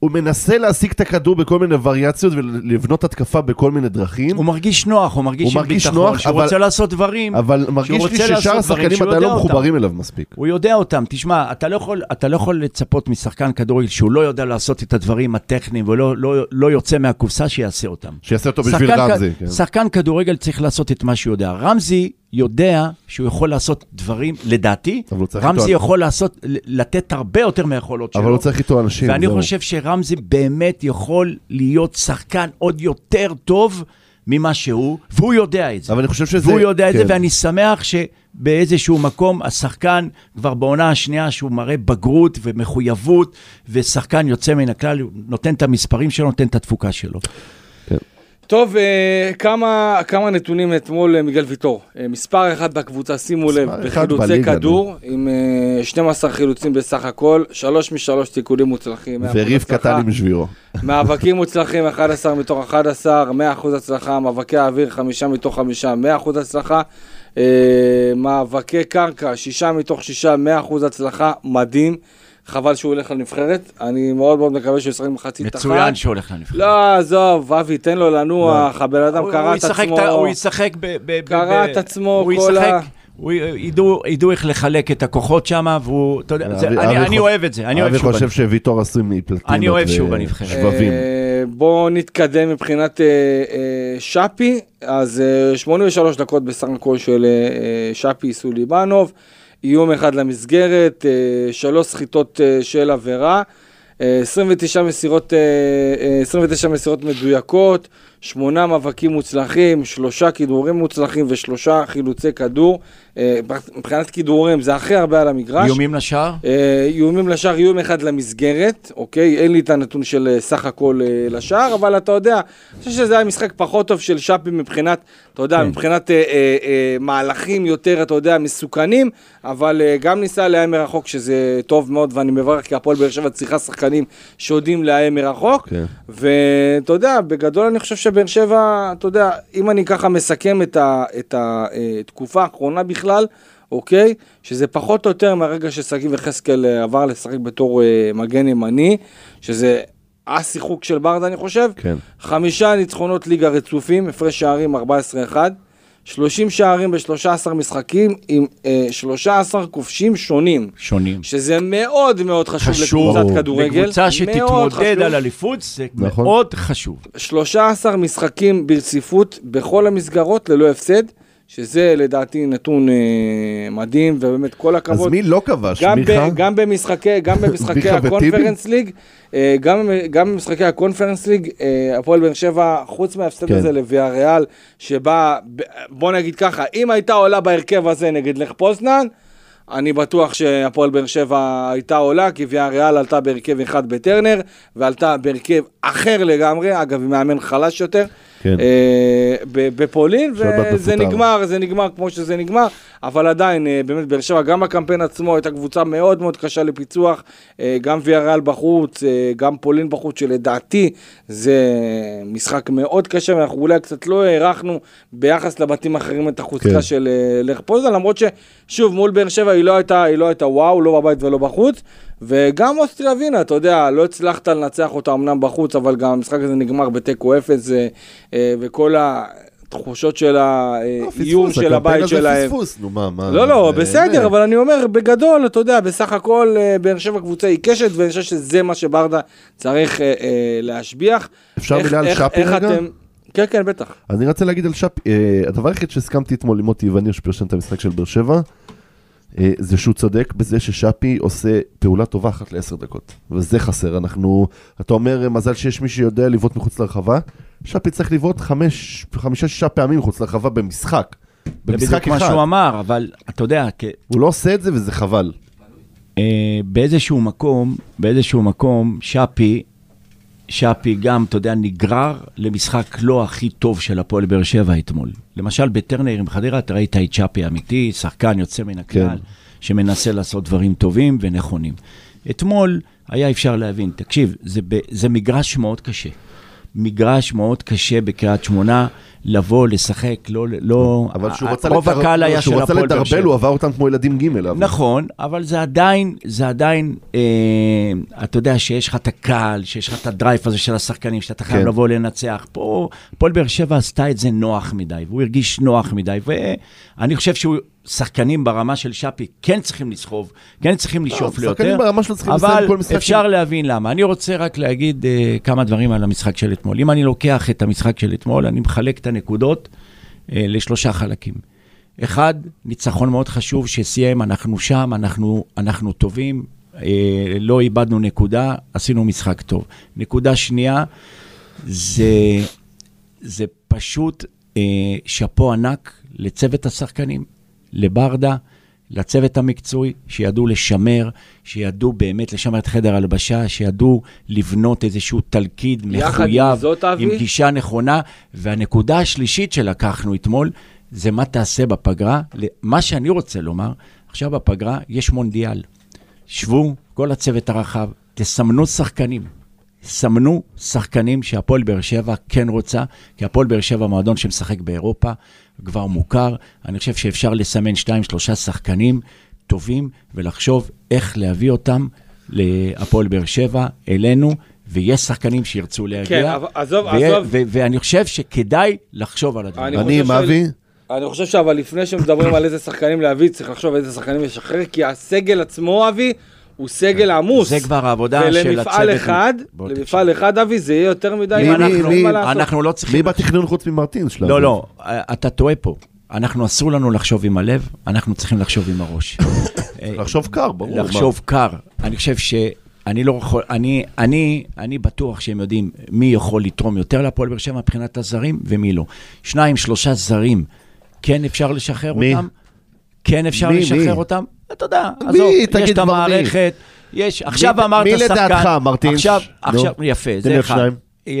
Speaker 4: הוא מנסה להשיג את הכדור בכל מיני וריאציות ולבנות התקפה בכל מיני דרכים.
Speaker 3: הוא מרגיש נוח, הוא מרגיש עם ביטחון,
Speaker 4: נוח,
Speaker 3: שהוא
Speaker 4: אבל-
Speaker 3: רוצה לעשות דברים.
Speaker 4: אבל מרגיש לי ששאר השחקנים עדיין לא. מחוברים אליו מספיק.
Speaker 3: הוא יודע אותם. תשמע, אתה לא יכול, אתה לא יכול לצפות משחקן כדורגל שהוא לא יודע לעשות את הדברים הטכניים ולא לא, לא יוצא מהקופסה שיעשה אותם.
Speaker 4: שיעשה אותו בשביל רמזי. כן.
Speaker 3: שחקן כדורגל צריך לעשות את מה שהוא יודע. רמזי יודע שהוא יכול לעשות דברים, לדעתי, רמזי
Speaker 4: איתו-
Speaker 3: יכול לעשות, לתת הרבה יותר מהיכולות שלו.
Speaker 4: אבל הוא צריך איתו אנשים.
Speaker 3: ואני
Speaker 4: זהו.
Speaker 3: חושב שרמזי באמת יכול להיות שחקן עוד יותר טוב ממה שהוא, והוא יודע את זה.
Speaker 4: אבל אני חושב שזה...
Speaker 3: והוא יודע את זה,
Speaker 4: כן.
Speaker 3: ואני שמח שבאיזשהו מקום השחקן כבר בעונה השנייה שהוא מראה בגרות ומחויבות, ושחקן יוצא מן הכלל, נותן את המספרים שלו, נותן את התפוקה שלו.
Speaker 2: טוב, אה, כמה, כמה נתונים אתמול אה, מיגל ויטור. אה, מספר אחד בקבוצה, שימו לב, בחילוצי כדור, עם אה, 12 חילוצים בסך הכל, 3 משלוש תיקולים מוצלחים. 100%
Speaker 4: וריב
Speaker 2: הצלחה.
Speaker 4: קטן עם שבירו.
Speaker 2: מאבקים מוצלחים 11 מתוך 11, 100% הצלחה, מאבקי האוויר 5 מתוך 5, 100% הצלחה. מאבקי קרקע, שישה מתוך שישה, מאה אחוז הצלחה, מדהים. חבל שהוא הולך לנבחרת, אני מאוד מאוד מקווה שהוא ישחק מחצית אחת.
Speaker 3: מצוין שהולך לנבחרת.
Speaker 2: לא, עזוב, אבי, תן לו לנוח, הבן אדם
Speaker 3: הוא
Speaker 2: את עצמו.
Speaker 3: הוא ישחק ב...
Speaker 2: קרע את עצמו, כל ה-
Speaker 3: ידעו, איך לחלק את הכוחות שם, והוא, אתה יודע,
Speaker 4: אבי-
Speaker 3: אני,
Speaker 4: אבי
Speaker 3: אוהב את זה, אני אוהב
Speaker 4: אבי
Speaker 3: שהוא
Speaker 4: חושב
Speaker 3: בנבחרת.
Speaker 4: שוויטור עשוי מפלטינות
Speaker 3: אני אוהב שהוא בנבחרת.
Speaker 4: שבבים.
Speaker 2: אה, בואו נתקדם מבחינת אה, אה, שפי, אז אה, 83 דקות בסך הכל של שפי סוליבנוב, איום אחד למסגרת, אה, שלוש סחיטות אה, של עבירה, אה, 29 מסירות, אה, אה, 29 מסירות מדויקות, שמונה מאבקים מוצלחים, שלושה כידורים מוצלחים ושלושה חילוצי כדור. אה, מבחינת כידורים זה הכי הרבה על המגרש.
Speaker 3: איומים לשער?
Speaker 2: אה, איומים לשער, איום אחד למסגרת, אוקיי? אין לי את הנתון של אה, סך הכל לשער, אבל אתה יודע, אני חושב שזה היה משחק פחות טוב של שפי מבחינת, אתה יודע,
Speaker 3: כן.
Speaker 2: מבחינת אה, אה, אה, מהלכים יותר, אתה יודע, מסוכנים, אבל אה, גם ניסה לאיים מרחוק, שזה טוב מאוד, ואני מברך, כי הפועל באר שבע צריכה שחקנים שיודעים לאיים מרחוק.
Speaker 4: כן.
Speaker 2: ואתה יודע, בגדול אני חושב שבאר שבע, אתה יודע, אם אני ככה מסכם את ה- את התקופה האחרונה בכלל, אוקיי? שזה פחות או יותר מהרגע ששגיב יחזקאל אה, עבר לשחק בתור אה, מגן ימני, שזה השיחוק של ברדה אני חושב.
Speaker 4: כן.
Speaker 2: חמישה ניצחונות ליגה רצופים, הפרש שערים 14-1. 30 שערים ב-13 משחקים עם אה, 13 כובשים שונים,
Speaker 3: שונים.
Speaker 2: שזה מאוד מאוד חשוב,
Speaker 3: חשוב,
Speaker 2: לקבוצת כדורגל.
Speaker 3: לקבוצה
Speaker 2: מאוד
Speaker 3: שתתמודד
Speaker 2: חשוב.
Speaker 3: על אליפות, זה
Speaker 4: נכון.
Speaker 3: מאוד חשוב.
Speaker 2: 13 משחקים ברציפות בכל המסגרות ללא הפסד, שזה לדעתי נתון אה, מדהים, ובאמת כל
Speaker 4: אז
Speaker 2: הכבוד.
Speaker 4: מי לא כבש?
Speaker 2: גם,
Speaker 4: מיכה?
Speaker 2: ב, גם במשחקי, גם במשחקי? הקונפרנס ליג, אה, גם, גם במשחקי הקונפרנס ליג, אה, הפועל באר שבע, חוץ מההפסד
Speaker 4: כן.
Speaker 2: הזה לוויה ריאל, שבה, ב- בוא נגיד ככה, אם הייתה עולה בהרכב הזה נגד לך פוזנן, אני בטוח שהפועל באר שבע הייתה עולה, כי ויה ריאל עלתה בהרכב אחד בטרנר, ועלתה בהרכב אחר לגמרי, אגב, עם מאמן חלש יותר.
Speaker 4: כן.
Speaker 2: אה, בפולין, וזה. נגמר, זה נגמר כמו שזה נגמר, אבל עדיין, אה, באמת, באר שבע, גם בקמפיין עצמו הייתה קבוצה מאוד מאוד קשה לפיצוח, אה, גם ויה ריאל בחוץ, אה, גם פולין בחוץ, שלדעתי זה משחק מאוד קשה, ואנחנו אולי קצת לא הערכנו ביחס לבתים האחרים את החוזקה
Speaker 4: כן.
Speaker 2: של אה, לך פוזנן, למרות ששוב, מול באר שבע היא לא הייתה, היא לא הייתה וואו, לא בבית ולא בחוץ. וגם אוסטריה ווינה, אתה יודע, לא הצלחת לנצח אותה אמנם בחוץ, אבל גם המשחק הזה נגמר בתיקו אפס, אה, אה, וכל התחושות של האיום
Speaker 4: פספוס,
Speaker 2: של
Speaker 4: הקמפיין
Speaker 2: הבית
Speaker 4: הזה
Speaker 2: שלהם.
Speaker 4: פספוס, נו מה, מה.
Speaker 2: לא, לא,
Speaker 4: זה-
Speaker 2: בסדר, אבל אני אומר, בגדול, אתה יודע, בסך הכל, אה, באר שבע קבוצה עיקשת, ואני חושב שזה מה שברדה צריך אה, אה, להשביח.
Speaker 4: אפשר מילה על שפי רגע?
Speaker 2: כן, כן, בטח.
Speaker 4: אני רוצה להגיד על שפי, אה, הדבר היחיד שהסכמתי אתמול עם מוטי וניר שפרשן את המשחק של באר שבע, אה, זה שהוא צודק בזה ששפי עושה פעולה טובה אחת לעשר דקות. וזה חסר, אנחנו, אתה אומר, אה, מזל שיש מי שיודע לבעוט מחוץ לרחבה, שפי צריך לבעוט חמש, חמישה-שישה פעמים מחוץ לרחבה במשחק.
Speaker 3: זה בדיוק
Speaker 4: במשחק
Speaker 3: מה
Speaker 4: אחד.
Speaker 3: שהוא אמר, אבל אתה יודע, כ-
Speaker 4: הוא לא עושה את זה וזה חבל.
Speaker 3: אה, באיזשהו מקום, באיזשהו מקום, שפי, שפי גם, אתה יודע, נגרר למשחק לא הכי טוב של הפועל באר שבע אתמול. למשל, בטרנר עם חדרה, אתה ראית את שפי אמיתי, שחקן יוצא מן הכלל,
Speaker 4: כן.
Speaker 3: שמנסה לעשות דברים טובים ונכונים. אתמול היה אפשר להבין, תקשיב, זה, זה מגרש מאוד קשה. מגרש מאוד קשה בקריית שמונה, לבוא, לשחק, לא... לא
Speaker 4: אבל כשהוא רצה לדר-
Speaker 3: הקהל היה של
Speaker 4: רצה לדרבל. הוא עבר אותם כמו ילדים ג' אבל.
Speaker 3: נכון, אבל זה עדיין, זה עדיין, אה, אתה יודע שיש לך את הקהל, שיש לך את הדרייב הזה של השחקנים, שאתה חייב
Speaker 4: כן.
Speaker 3: לבוא לנצח. פה, הפועל באר שבע עשתה את זה נוח מדי, והוא הרגיש נוח מדי, ואני חושב שהוא... שחקנים ברמה של שפי כן צריכים לסחוב, כן צריכים לשאוף ליותר,
Speaker 4: שחקנים ברמה שלו צריכים לסיים
Speaker 3: אבל
Speaker 4: כל משחק
Speaker 3: אפשר
Speaker 4: עם-
Speaker 3: להבין למה. אני רוצה רק להגיד אה, כמה דברים על המשחק של אתמול. אם אני לוקח את המשחק של אתמול, אני מחלק את הנקודות אה, לשלושה חלקים. אחד, ניצחון מאוד חשוב שסיים, אנחנו שם, אנחנו, אנחנו טובים, אה, לא איבדנו נקודה, עשינו משחק טוב. נקודה שנייה, זה, זה פשוט אה, שאפו ענק לצוות השחקנים, לברדה, לצוות המקצועי, שידעו לשמר, שידעו באמת לשמר את חדר הלבשה, שידעו לבנות איזשהו תלכיד מחויב,
Speaker 2: זאת, אבי-
Speaker 3: עם גישה נכונה. והנקודה השלישית שלקחנו אתמול, זה מה תעשה בפגרה. מה שאני רוצה לומר, עכשיו בפגרה יש מונדיאל. שבו, כל הצוות הרחב, תסמנו שחקנים. סמנו שחקנים שהפועל באר שבע כן רוצה, כי הפועל באר שבע מועדון שמשחק באירופה, כבר מוכר. אני חושב שאפשר לסמן שניים, שלושה שחקנים טובים ולחשוב איך להביא אותם להפועל באר שבע, אלינו, ויש שחקנים שירצו להגיע.
Speaker 2: כן, אבל עזוב,
Speaker 3: ויהיה-
Speaker 2: עזוב.
Speaker 3: ו- ואני חושב שכדאי לחשוב על הדברים.
Speaker 2: אני
Speaker 4: אני אבי,
Speaker 2: אני חושב שאבל לפני שמדברים על איזה שחקנים להביא, צריך לחשוב איזה שחקנים לשחרר, כי הסגל עצמו, אבי, הוא סגל עמוס.
Speaker 3: זה כבר העבודה של הצוות.
Speaker 2: ולמפעל אחד, למפעל אחד, אבי, זה יהיה יותר מדי.
Speaker 4: מי-
Speaker 3: אנחנו,
Speaker 4: מי-
Speaker 2: מה לעשות.
Speaker 3: אנחנו לא
Speaker 4: מי
Speaker 3: צריכים...
Speaker 4: בתכנון חוץ ממרטין שלנו?
Speaker 3: לא, לא, אתה טועה פה. אנחנו, אסור לנו לחשוב עם הלב, אנחנו צריכים לחשוב עם הראש.
Speaker 4: לחשוב קר, ברור. מה.
Speaker 3: לחשוב קר. אני חושב ש... אני לא יכול, אני, אני, אני בטוח שהם יודעים מי יכול לתרום יותר להפועל באר שבע מבחינת הזרים ומי לא. שניים, שלושה זרים, כן אפשר לשחרר
Speaker 4: מי?
Speaker 3: אותם? כן אפשר
Speaker 4: מי,
Speaker 3: לשחרר
Speaker 4: מי?
Speaker 3: אותם? אתה יודע,
Speaker 4: מי?
Speaker 3: עזוב, יש את
Speaker 4: מי.
Speaker 3: המערכת, יש, עכשיו
Speaker 4: מי-
Speaker 3: אמרת
Speaker 4: מי
Speaker 3: שחקן.
Speaker 4: לדעתך, מרטינש?
Speaker 3: עכשיו, יפה, זה אחד. אה,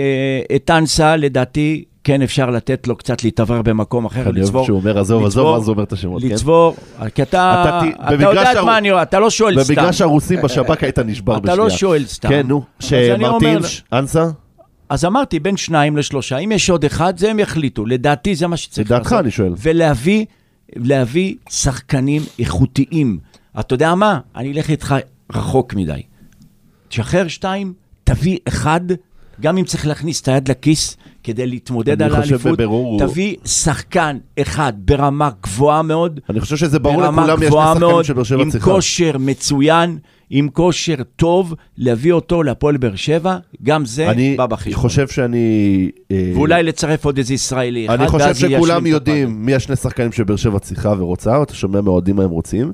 Speaker 3: את אנסה, לדעתי, כן אפשר לתת לו קצת להתעבר במקום אחר,
Speaker 4: אני
Speaker 3: לצבור.
Speaker 4: שהוא אומר עזוב, עזוב, ואז הוא אומר את השמות, כן?
Speaker 3: לצבור, כי אתה,
Speaker 4: אתה
Speaker 3: אתה יודע את מה אני רואה, אתה לא שואל סתם.
Speaker 4: במגרש הרוסים בשב"כ היית נשבר
Speaker 3: אתה
Speaker 4: בשנייה.
Speaker 3: לא שואל סתם.
Speaker 4: כן, נו.
Speaker 3: אז אני
Speaker 4: שמרטינש, אנסה?
Speaker 3: אז אמרתי, בין שניים לשלושה, אם יש עוד אחד, זה הם יחליטו. לדעתי זה מה שצריך
Speaker 4: לדעתך אני שואל.
Speaker 3: ולהביא להביא שחקנים איכותיים. אתה יודע מה? אני אלך איתך רחוק מדי. תשחרר שתיים, תביא אחד, גם אם צריך להכניס את היד לכיס כדי להתמודד על האליפות, תביא שחקן אחד ברמה גבוהה מאוד,
Speaker 4: אני חושב שזה ברור לכולם, יש שחקנים שבאר שבע
Speaker 3: עם
Speaker 4: צריכה.
Speaker 3: כושר מצוין, עם כושר טוב, להביא אותו להפועל באר שבע, גם זה
Speaker 4: אני
Speaker 3: בא בחשבון.
Speaker 4: חושב שאני... אה,
Speaker 3: ואולי לצרף עוד איזה ישראלי אחד,
Speaker 4: אני חושב שכולם יודעים מי השני שחקנים שבאר שבע צריכה ורוצה, אתה שומע מהאוהדים מה הם רוצים,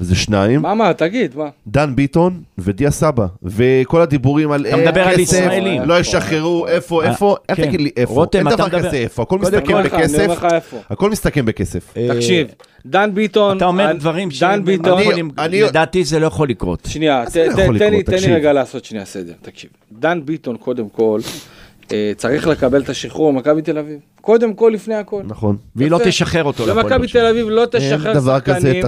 Speaker 4: וזה שניים,
Speaker 2: מה, מה, תגיד, מה?
Speaker 4: דן ביטון ודיה סבא, וכל הדיבורים על
Speaker 3: אתה
Speaker 4: אה,
Speaker 3: מדבר על ישראלים.
Speaker 4: לא ישחררו, איפה, איפה, אל
Speaker 3: כן.
Speaker 4: תגיד לי איפה,
Speaker 3: רותם,
Speaker 4: אין
Speaker 3: אתה
Speaker 4: דבר
Speaker 3: מדבר-
Speaker 4: כזה איפה, הכל מסתכם בכסף. הכל מסתכם בכסף.
Speaker 3: אה,
Speaker 2: תקשיב, דן ביטון...
Speaker 3: אתה אומר דברים
Speaker 2: דן ביטון...
Speaker 4: אני-
Speaker 3: יכולים-
Speaker 4: אני-
Speaker 3: לדעתי זה לא יכול לקרות.
Speaker 2: שנייה, ת-
Speaker 4: זה לא
Speaker 2: תן לי-. רגע לעשות שנייה סדר, תקשיב. דן ביטון, קודם כל, אה, צריך לקבל את השחרור ממכבי תל אביב. קודם כל, לפני הכל.
Speaker 4: נכון.
Speaker 3: והיא לא. תשחרר אותו
Speaker 2: ומכבי. תל אביב לא
Speaker 4: אין
Speaker 2: תשחרר
Speaker 4: דבר כזה,
Speaker 2: שחקנים.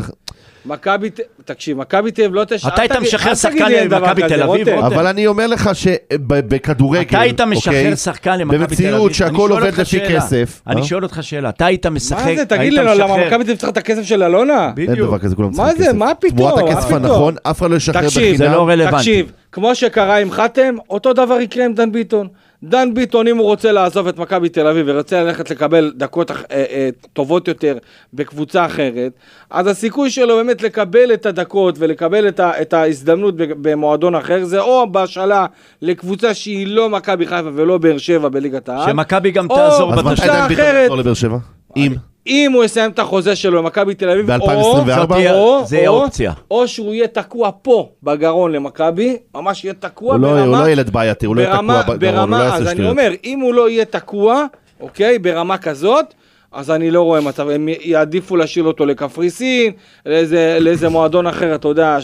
Speaker 2: מכבי, תקשיב, מכבי תל אביב לא תשחרר...
Speaker 3: אתה היית משחרר שחקן
Speaker 2: אין
Speaker 3: למכבי תל אביב,
Speaker 2: רותם.
Speaker 4: אבל אני אומר לך שבכדורגל,
Speaker 3: אתה היית משחרר
Speaker 4: אוקיי,
Speaker 3: שחקן למכבי תל אביב.
Speaker 4: במציאות שהכל עובד לפי. כסף.
Speaker 3: אני
Speaker 4: אה?
Speaker 3: שואל אותך שאלה, אתה היית משחק,
Speaker 2: מה זה, תגיד לנו, למה
Speaker 3: משחרר-
Speaker 2: מכבי תל אביב צריך את הכסף של אלונה?
Speaker 4: אין
Speaker 3: בדיוק.
Speaker 4: דבר כזה, כולם
Speaker 2: מה
Speaker 4: צריכים
Speaker 2: זה?
Speaker 4: כסף.
Speaker 2: מה פתאום?
Speaker 4: תמורת
Speaker 2: מה
Speaker 4: הכסף? הנכון, אף אחד לא ישחרר
Speaker 2: תקשיב,
Speaker 3: זה לא
Speaker 4: בחינם.
Speaker 3: רלוונטי.
Speaker 2: תקשיב, כמו שקרה עם חתם, אותו דבר יקרה עם דן ביטון. דן ביטון, אם הוא רוצה לעזוב את מכבי תל אביב ורוצה ללכת לקבל דקות אה, אה, טובות יותר בקבוצה אחרת, אז הסיכוי שלו באמת לקבל את הדקות ולקבל את, ה, את ההזדמנות במועדון אחר, זה או בהשאלה לקבוצה שהיא לא מכבי חיפה ולא באר שבע בליגת העל,
Speaker 3: שמכבי גם
Speaker 2: או-
Speaker 3: תעזור
Speaker 4: אז מתי
Speaker 2: קבוצה
Speaker 3: בתשלום.
Speaker 4: דן ביטון
Speaker 2: אחרת.
Speaker 4: יחזור לבאר שבע? אם.
Speaker 2: אם הוא יסיים את החוזה שלו במכבי תל אביב, או-
Speaker 4: 2024?
Speaker 3: זאת תהיה-
Speaker 2: או-
Speaker 3: זה
Speaker 2: או-
Speaker 3: אופציה.
Speaker 2: או שהוא יהיה תקוע פה בגרון למכבי, ממש יהיה תקוע
Speaker 4: הוא לא-
Speaker 2: ברמה...
Speaker 4: הוא לא ילד בעייתי, הוא לא יהיה
Speaker 2: ברמה-
Speaker 4: תקוע בגרון, הוא לא
Speaker 2: ברמה,
Speaker 4: יעשה
Speaker 2: אז אני
Speaker 4: שטויות.
Speaker 2: אומר, אם הוא לא יהיה תקוע, אוקיי, ברמה כזאת, אז אני לא רואה מצב, הם יעדיפו להשאיר אותו לקפריסין, לאיזה, לאיזה מועדון אחר, אתה יודע,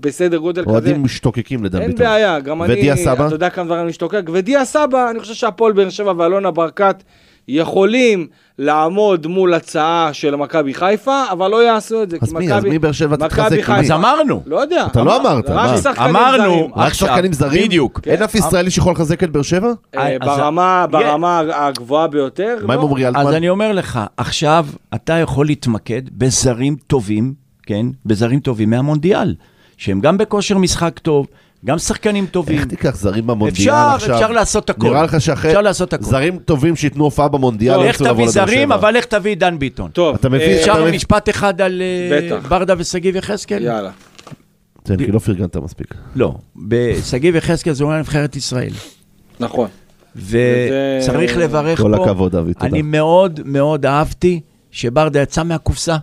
Speaker 2: בסדר גודל כזה.
Speaker 4: אוהדים משתוקקים לדן
Speaker 2: אין
Speaker 4: ביטון.
Speaker 2: בעיה, גם אני,
Speaker 4: סבא?
Speaker 2: אתה יודע כמה דברים משתוקק, ודיה סבא, אני חושב שהפועל באר שבע ואלונה ברקת יכולים לעמוד מול הצעה של מכבי חיפה, אבל לא יעשו את זה.
Speaker 4: אז מי? אז מי באר שבע תתחזק?
Speaker 3: אז אמרנו.
Speaker 2: לא יודע.
Speaker 4: אתה לא
Speaker 2: אמר-
Speaker 4: אמרת,
Speaker 2: רק? שחקנים
Speaker 3: אמרנו,
Speaker 2: זרים.
Speaker 4: רק שחקנים זרים?
Speaker 3: בדיוק.
Speaker 4: אין אף ישראלי שיכול לחזק את באר שבע?
Speaker 2: אה,
Speaker 3: אז-
Speaker 2: ברמה, הגבוהה ביותר.
Speaker 4: מה עם
Speaker 2: לא.
Speaker 4: עמרי
Speaker 3: אז
Speaker 4: אלטמן?
Speaker 3: אני אומר לך, עכשיו אתה יכול להתמקד בזרים טובים, כן? בזרים טובים מהמונדיאל, שהם גם בכושר משחק טוב, גם שחקנים טובים.
Speaker 4: איך תיקח זרים במונדיאל
Speaker 3: אפשר,
Speaker 4: עכשיו?
Speaker 3: אפשר לעשות הכל.
Speaker 4: נראה לך שאחרי
Speaker 3: אפשר לעשות הכל.
Speaker 4: זרים טובים שייתנו הופעה במונדיאל, לא
Speaker 3: לך
Speaker 4: ירצו לבוא
Speaker 3: תביא
Speaker 4: לבאר
Speaker 3: זרים,
Speaker 4: שבע.
Speaker 3: אבל לך תביא דן ביטון.
Speaker 2: טוב,
Speaker 4: אתה מבין?
Speaker 2: אה,
Speaker 4: אפשר-
Speaker 3: אפשר
Speaker 4: מבין-
Speaker 3: משפט אחד על אה,
Speaker 2: בטח.
Speaker 3: ברדה ושגיב יחזקאל?
Speaker 2: יאללה.
Speaker 4: כן, כי לא פרגנת מספיק.
Speaker 3: לא. בשגיב יחזקאל זה אומר נבחרת ישראל.
Speaker 2: נכון.
Speaker 3: וצריך
Speaker 2: וזה-
Speaker 3: לברך
Speaker 4: כל
Speaker 3: פה.
Speaker 4: הכבוד, אבי, תודה.
Speaker 3: אני מאוד מאוד אהבתי שברדה יצא מהקופסה.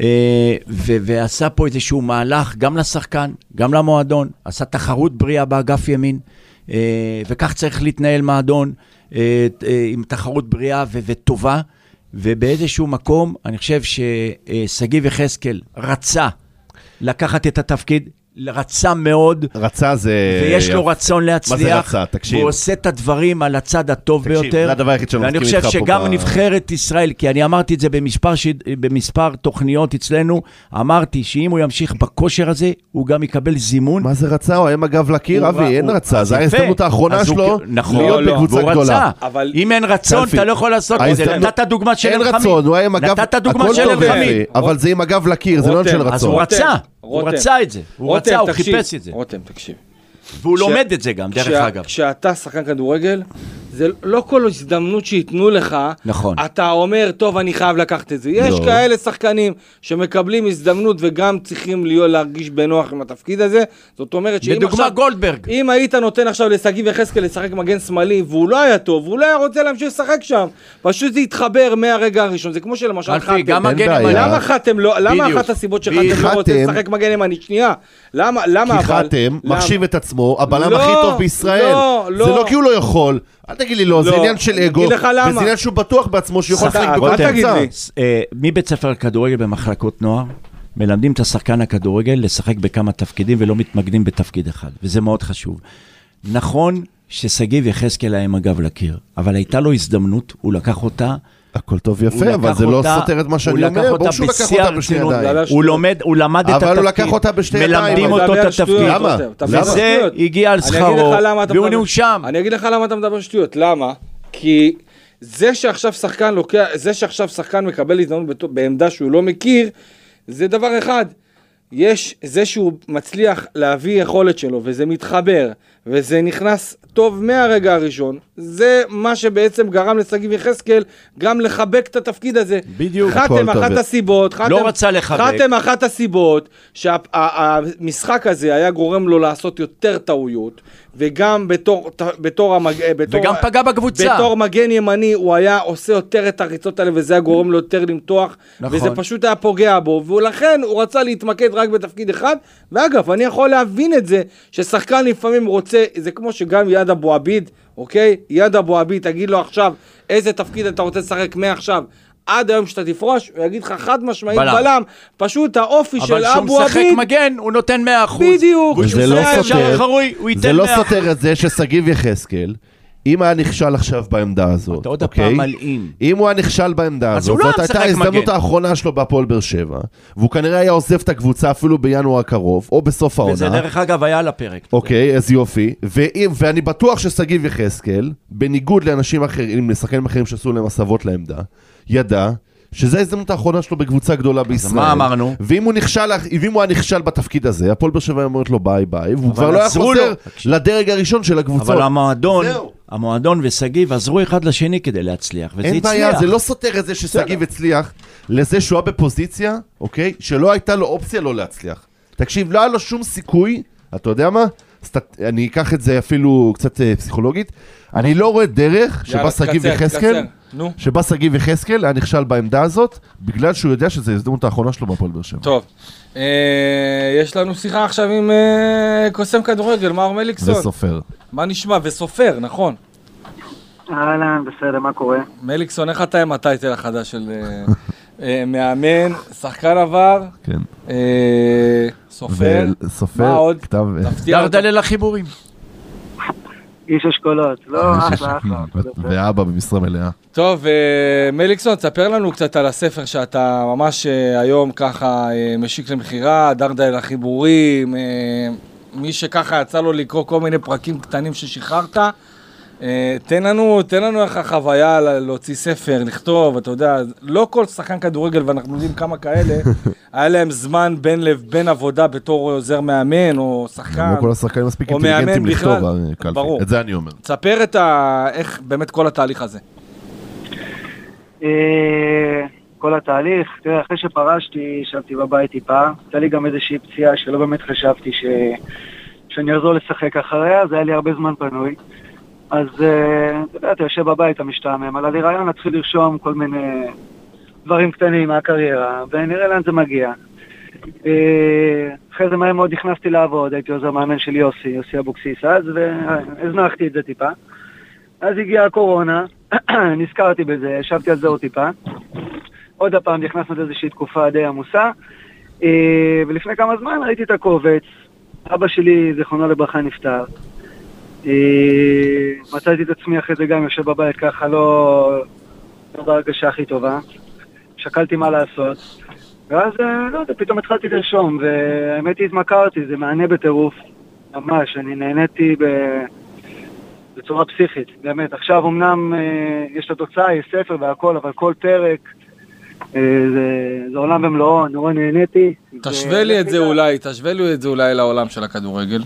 Speaker 3: אה, ו- ועשה פה איזשהו מהלך גם לשחקן, גם למועדון, עשה תחרות בריאה באגף ימין, אה, וכך צריך להתנהל מועדון אה, עם תחרות בריאה ו- וטובה, ובאיזשהו מקום, אני חושב ששגיב יחזקאל רצה לקחת את התפקיד, רצה מאוד,
Speaker 4: רצה זה...
Speaker 3: ויש לו רצון להצליח.
Speaker 4: מה זה רצה? תקשיב.
Speaker 3: והוא עושה את הדברים על הצד הטוב
Speaker 4: תקשיב,
Speaker 3: ביותר.
Speaker 4: זה הדבר היחיד שאני
Speaker 3: ואני
Speaker 4: מסכים
Speaker 3: חושב
Speaker 4: איתך פה
Speaker 3: שגם
Speaker 4: ב-
Speaker 3: נבחרת ישראל, כי אני אמרתי את זה במספר, ש... במספר תוכניות אצלנו, אמרתי שאם הוא ימשיך בכושר הזה, הוא גם יקבל זימון.
Speaker 4: מה זה רצה? הוא היה עם הגב לקיר,
Speaker 3: הוא-
Speaker 4: אבי, אין
Speaker 3: הוא-
Speaker 4: רצה.
Speaker 3: אז
Speaker 4: זו. ההזדמנות האחרונה
Speaker 3: הוא-
Speaker 4: שלו
Speaker 3: נכון,
Speaker 4: להיות
Speaker 2: לא,
Speaker 4: בקבוצה
Speaker 3: והוא
Speaker 4: גדולה.
Speaker 3: רצה.
Speaker 2: אבל-
Speaker 3: אם אין רצון. אתה לא יכול לעשות את זה. נתת דוגמה של
Speaker 4: אין. רצון, הוא היה עם הגב...
Speaker 3: נתת דוגמה של.
Speaker 4: ויפה, אבל זה עם הגב לקיר, זה לא עניין של
Speaker 2: רותם,
Speaker 3: אז הוא
Speaker 4: רצון.
Speaker 3: רצה, הוא. רצה את זה. הוא
Speaker 2: רותם,
Speaker 3: רצה, הוא
Speaker 2: תקשיב,
Speaker 3: חיפש את זה.
Speaker 2: רותם, תקשיב.
Speaker 3: והוא לומד את זה גם, דרך
Speaker 2: כשה-
Speaker 3: אגב.
Speaker 2: כשאתה שחקן כדורגל, זה לא כל הזדמנות שייתנו לך,
Speaker 3: נכון.
Speaker 2: אתה אומר, טוב, אני חייב לקחת את זה. יש
Speaker 4: לא.
Speaker 2: כאלה שחקנים שמקבלים הזדמנות וגם צריכים להיות, להרגיש בנוח עם התפקיד הזה. זאת אומרת שאם
Speaker 3: לדוגמה
Speaker 2: עכשיו...
Speaker 3: גולדברג.
Speaker 2: אם היית נותן עכשיו לשגיב יחזקאל לשחק מגן שמאלי והוא לא היה טוב, הוא לא היה רוצה להמשיך לשחק שם. פשוט זה התחבר מהרגע הראשון. זה כמו שלמשל
Speaker 3: אלפי,
Speaker 2: חתם.
Speaker 3: גם
Speaker 4: אין
Speaker 3: מגן. ימני.
Speaker 2: למה חתם לא, למה. אחת הסיבות. שחתם לא רוצה
Speaker 4: חתם-
Speaker 2: לשחק מגן ימני? שנייה. למה, למה
Speaker 4: כי
Speaker 2: אבל?
Speaker 4: חתם
Speaker 2: למה?
Speaker 4: מחשיב את עצמו, הבלם
Speaker 2: לא,
Speaker 4: הכי טוב בישראל.
Speaker 2: לא, לא.
Speaker 4: זה לא כי הוא לא יכול. אל תגיד לי לא, זה
Speaker 2: לא.
Speaker 4: עניין של
Speaker 2: אני
Speaker 4: אגו.
Speaker 2: אגיד לך למה.
Speaker 4: וזה עניין שהוא בטוח בעצמו שהוא יכול לשחק בכל
Speaker 2: תגיד
Speaker 4: קבוצה.
Speaker 2: לי.
Speaker 3: מבית ספר לכדורגל במחלקות נוער, מלמדים את השחקן הכדורגל לשחק בכמה תפקידים ולא מתמקדים בתפקיד אחד, וזה מאוד חשוב. נכון ששגיב יחזקאל היה עם הגב לקיר, אבל הייתה לו הזדמנות, הוא לקח אותה.
Speaker 4: הכל טוב ויפה, אבל זה לא
Speaker 3: אותה-
Speaker 4: סותר את מה שאני אומר. ברור שהוא לקח אותה בשתי. ידיים.
Speaker 3: הוא לומד, הוא למד את
Speaker 4: אבל
Speaker 3: התפקיד.
Speaker 4: הוא לקח אותה בשתי ידיים,
Speaker 3: מלמדים
Speaker 2: אבל
Speaker 3: אותו את התפקיד.
Speaker 4: למה?
Speaker 3: וזה. הגיע על
Speaker 2: אני אגיד
Speaker 3: שכרו, והוא נאושם.
Speaker 2: אני אגיד לך למה אתה מדבר שטויות, למה? כי זה שעכשיו שחקן לוקח, זה שעכשיו שחקן מקבל הזדמנות בעמדה שהוא לא מכיר, זה דבר אחד. יש זה שהוא מצליח להביא יכולת שלו, וזה מתחבר, וזה נכנס טוב מהרגע הראשון, זה מה שבעצם גרם לשגיב יחזקאל גם לחבק את התפקיד הזה.
Speaker 3: בדיוק.
Speaker 2: חתם
Speaker 4: הכל טוב.
Speaker 2: אחת הסיבות, חתם,
Speaker 3: לא רצה לחבק.
Speaker 2: חתם אחת הסיבות שהמשחק הזה היה גורם לו לעשות יותר טעויות, וגם בתור, בתור, המג... בתור,
Speaker 3: וגם פגע בקבוצה.
Speaker 2: בתור מגן ימני הוא היה עושה יותר את הריצות האלה, וזה היה גורם לו יותר למתוח,
Speaker 3: נכון.
Speaker 2: וזה פשוט היה פוגע בו, ולכן הוא רצה להתמקד רק בתפקיד אחד, ואגב, אני יכול להבין את זה, ששחקן לפעמים רוצה, זה כמו שגם יד אבו עביד, אוקיי? יד אבו עביד, תגיד לו עכשיו איזה תפקיד אתה רוצה לשחק מעכשיו. עד היום שאתה תפרוש, הוא יגיד לך חד משמעית
Speaker 3: בלם.
Speaker 2: בלם, פשוט האופי של
Speaker 3: אבל כשהוא
Speaker 2: אבו
Speaker 3: משחק
Speaker 2: עביד,
Speaker 3: מגן, הוא נותן 100%.
Speaker 2: בדיוק.
Speaker 3: וכשהוא
Speaker 4: זה לא סותר.
Speaker 3: הוא ייתן 100%.
Speaker 4: זה לא סותר את זה ששגיב יחזקאל, אם היה נכשל עכשיו בעמדה הזאת,
Speaker 3: אתה עוד
Speaker 4: אוקיי?
Speaker 3: הפעם מלאים.
Speaker 4: אם הוא היה נכשל בעמדה
Speaker 3: אז
Speaker 4: הזאת,
Speaker 3: הוא לא
Speaker 4: זאת
Speaker 3: היה
Speaker 4: הייתה ההזדמנות. האחרונה שלו בהפועל באר שבע, והוא כנראה היה עוזב את הקבוצה אפילו בינואר הקרוב, או בסוף
Speaker 3: וזה
Speaker 4: העונה.
Speaker 3: דרך אגב היה על הפרק.
Speaker 4: אוקיי, אז יופי. ואם, ואני בטוח ששגיב יחזקאל, בניגוד לאנשים אחרים, לשחקנים אחרים שעשו להם הסבות לעמדה, ידע שזו ההזדמנות האחרונה שלו בקבוצה גדולה בישראל.
Speaker 3: מה אמרנו?
Speaker 4: ואם הוא נכשל, ואם הוא היה נכשל בתפקיד הזה, הפועל באר שבע אומרת לו ביי ביי, והוא כבר לא היה חוזר
Speaker 3: לו.
Speaker 4: לדרג הראשון של הקבוצות.
Speaker 3: אבל המועדון,
Speaker 4: זהו.
Speaker 3: המועדון ושגיב עזרו אחד לשני כדי להצליח, וזה
Speaker 4: אין
Speaker 3: הצליח.
Speaker 4: בעיה, זה לא סותר את זה ששגיב הצליח, לזה שהוא היה בפוזיציה, אוקיי? שלא הייתה לו אופציה לא להצליח. תקשיב, לא היה לו שום סיכוי, אתה יודע מה? סטט... אני אקח את זה אפילו קצת אה, פסיכולוגית. אני לא רואה דרך שבה שגיב יחזקאל.
Speaker 2: נו.
Speaker 4: שבה שגיב יחזקאל היה נכשל בעמדה הזאת, בגלל שהוא יודע שזו ההזדמנות האחרונה שלו בהפועל באר שבע.
Speaker 2: טוב, אה, יש לנו שיחה עכשיו עם אה, קוסם כדורגל, מר מליקסון.
Speaker 4: וסופר.
Speaker 2: מה נשמע? וסופר, נכון.
Speaker 5: אהלן, בסדר, מה קורה?
Speaker 2: מליקסון, איך אתה עם הטייטל החדש של אה, אה, מאמן, שחקן עבר,
Speaker 4: כן.
Speaker 2: אה, סופר,
Speaker 4: וסופר,
Speaker 2: מה עוד?
Speaker 4: כתב...
Speaker 3: דרדלה לחיבורים.
Speaker 5: איש אשכולות. לא, אחלה, אחלה.
Speaker 4: ואבא במשרה מלאה.
Speaker 2: טוב, אה, מליקסון, תספר לנו קצת על הספר שאתה ממש אה, היום ככה אה, משיק למכירה, דרדה אל החיבורים, מי שככה יצא לו לקרוא כל מיני פרקים קטנים ששחררת, תן לנו, תן לנו איך החוויה להוציא ספר, לכתוב, אתה יודע, לא כל שחקן כדורגל, ואנחנו יודעים כמה כאלה, היה להם זמן בין, לב- בין עבודה בתור עוזר מאמן או שחקן.
Speaker 4: לא כל השחקנים מספיק
Speaker 2: או מאמן
Speaker 4: אינטליגנטים לכתוב,
Speaker 2: בכלל.
Speaker 4: אה, קלפי.
Speaker 2: ברור.
Speaker 4: את זה אני אומר.
Speaker 2: תספר את ה... איך באמת כל התהליך הזה.
Speaker 5: אה, כל התהליך, תראה, אחרי שפרשתי, ישבתי בבית טיפה, הייתה לי גם איזושהי פציעה שלא באמת חשבתי ש... שאני אחזור לשחק אחריה, אז היה לי הרבה זמן פנוי. אז אה, אתה יודע, אתה יושב בבית, אתה משתעמם, עלה לי רעיון להתחיל לרשום כל מיני דברים קטנים מהקריירה, ונראה לאן זה מגיע. אה, אחרי זה מהר מאוד נכנסתי לעבוד, הייתי עוזר מאמן של יוסי, יוסי אבוקסיס אז, והזנחתי את זה טיפה. אז הגיעה הקורונה, נזכרתי בזה, ישבתי על זה עוד טיפה. עוד הפעם נכנסנו לאיזושהי תקופה די עמוסה, אה, ולפני כמה זמן ראיתי את הקובץ, אבא שלי, זיכרונו לברכה, נפטר. אה, מצאתי את עצמי אחרי זה גם יושב בבית ככה, לא, לא בהרגשה הכי טובה. שקלתי מה לעשות. ואז, אה, לא יודע, פתאום התחלתי לרשום, והאמת היא התמכרתי, זה מענה בטירוף. ממש, אני נהניתי ב... בצורה פסיכית, באמת. עכשיו אמנם אה, יש את התוצאה, יש ספר והכל, אבל כל פרק אה, זה, זה עולם במלואו, נורא נהניתי.
Speaker 2: תשווה לי את זה אולי, תשווה לי את זה אולי לעולם של הכדורגל.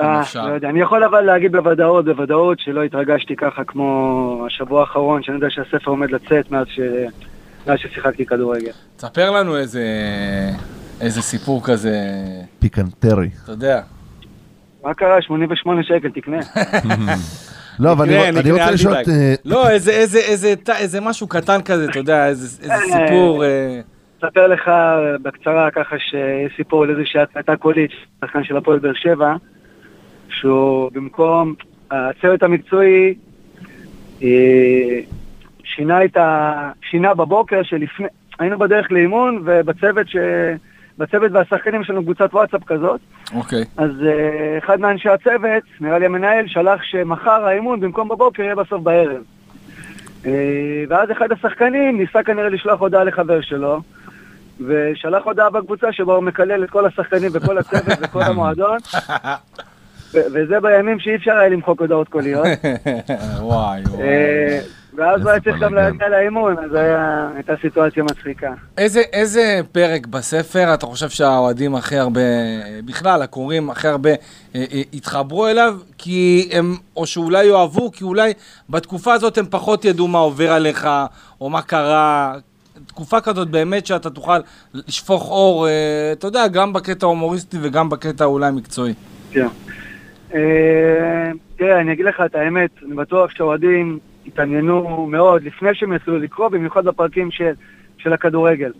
Speaker 5: אה,
Speaker 2: אפשר.
Speaker 5: לא יודע, אני יכול אבל להגיד בוודאות, בוודאות שלא התרגשתי ככה כמו השבוע האחרון, שאני יודע שהספר עומד לצאת מאז, ש... מאז ששיחקתי כדורגל.
Speaker 2: תספר לנו איזה, איזה סיפור כזה,
Speaker 4: פיקנטרי.
Speaker 2: אתה יודע.
Speaker 5: מה קרה? 88 שקל, תקנה.
Speaker 4: לא, אבל אני- רוצה לשאול. אה,
Speaker 2: לא, איזה, משהו קטן כזה, אתה יודע, איזה, איזה סיפור. אה,
Speaker 5: אספר לך בקצרה ככה שיש סיפור על איזושהי הקלטה קולית, שחקן של הפועל באר שבע, שהוא במקום הצוות המקצועי אה, שינה את ה... שינה בבוקר שלפני... היינו בדרך לאימון ובצוות ש... בצוות והשחקנים יש לנו קבוצת וואטסאפ כזאת,
Speaker 2: אוקיי.
Speaker 5: אז אה, אחד מאנשי הצוות, נראה לי המנהל, שלח שמחר האימון במקום בבוקר יהיה בסוף בערב. אה, ואז אחד השחקנים ניסה כנראה לשלוח הודעה לחבר שלו, ושלח הודעה בקבוצה שבה הוא מקלל את כל השחקנים וכל הצוות וכל המועדון, וזה בימים שאי אפשר היה למחוק הודעות קוליות.
Speaker 2: וואי, וואי.
Speaker 5: אה, ואז
Speaker 4: איזה
Speaker 5: הוא היה צריך גם. להגיע לאימון, אז הייתה סיטואציה מצחיקה.
Speaker 2: איזה, פרק בספר אתה חושב שהאוהדים הכי הרבה, בכלל, הקוראים הכי הרבה, אה, אה, התחברו אליו? כי הם, או שאולי יאהבו, כי אולי בתקופה הזאת הם פחות ידעו מה עובר עליך, או מה קרה. תקופה כזאת באמת שאתה תוכל לשפוך אור, אתה יודע, גם בקטע ההומוריסטי וגם בקטע אולי המקצועי.
Speaker 5: כן. אה, תראה, אני אגיד לך את האמת, אני בטוח שהאוהדים התעניינו מאוד לפני שהם יצאו לקרוא, במיוחד בפרקים של, של הכדורגל.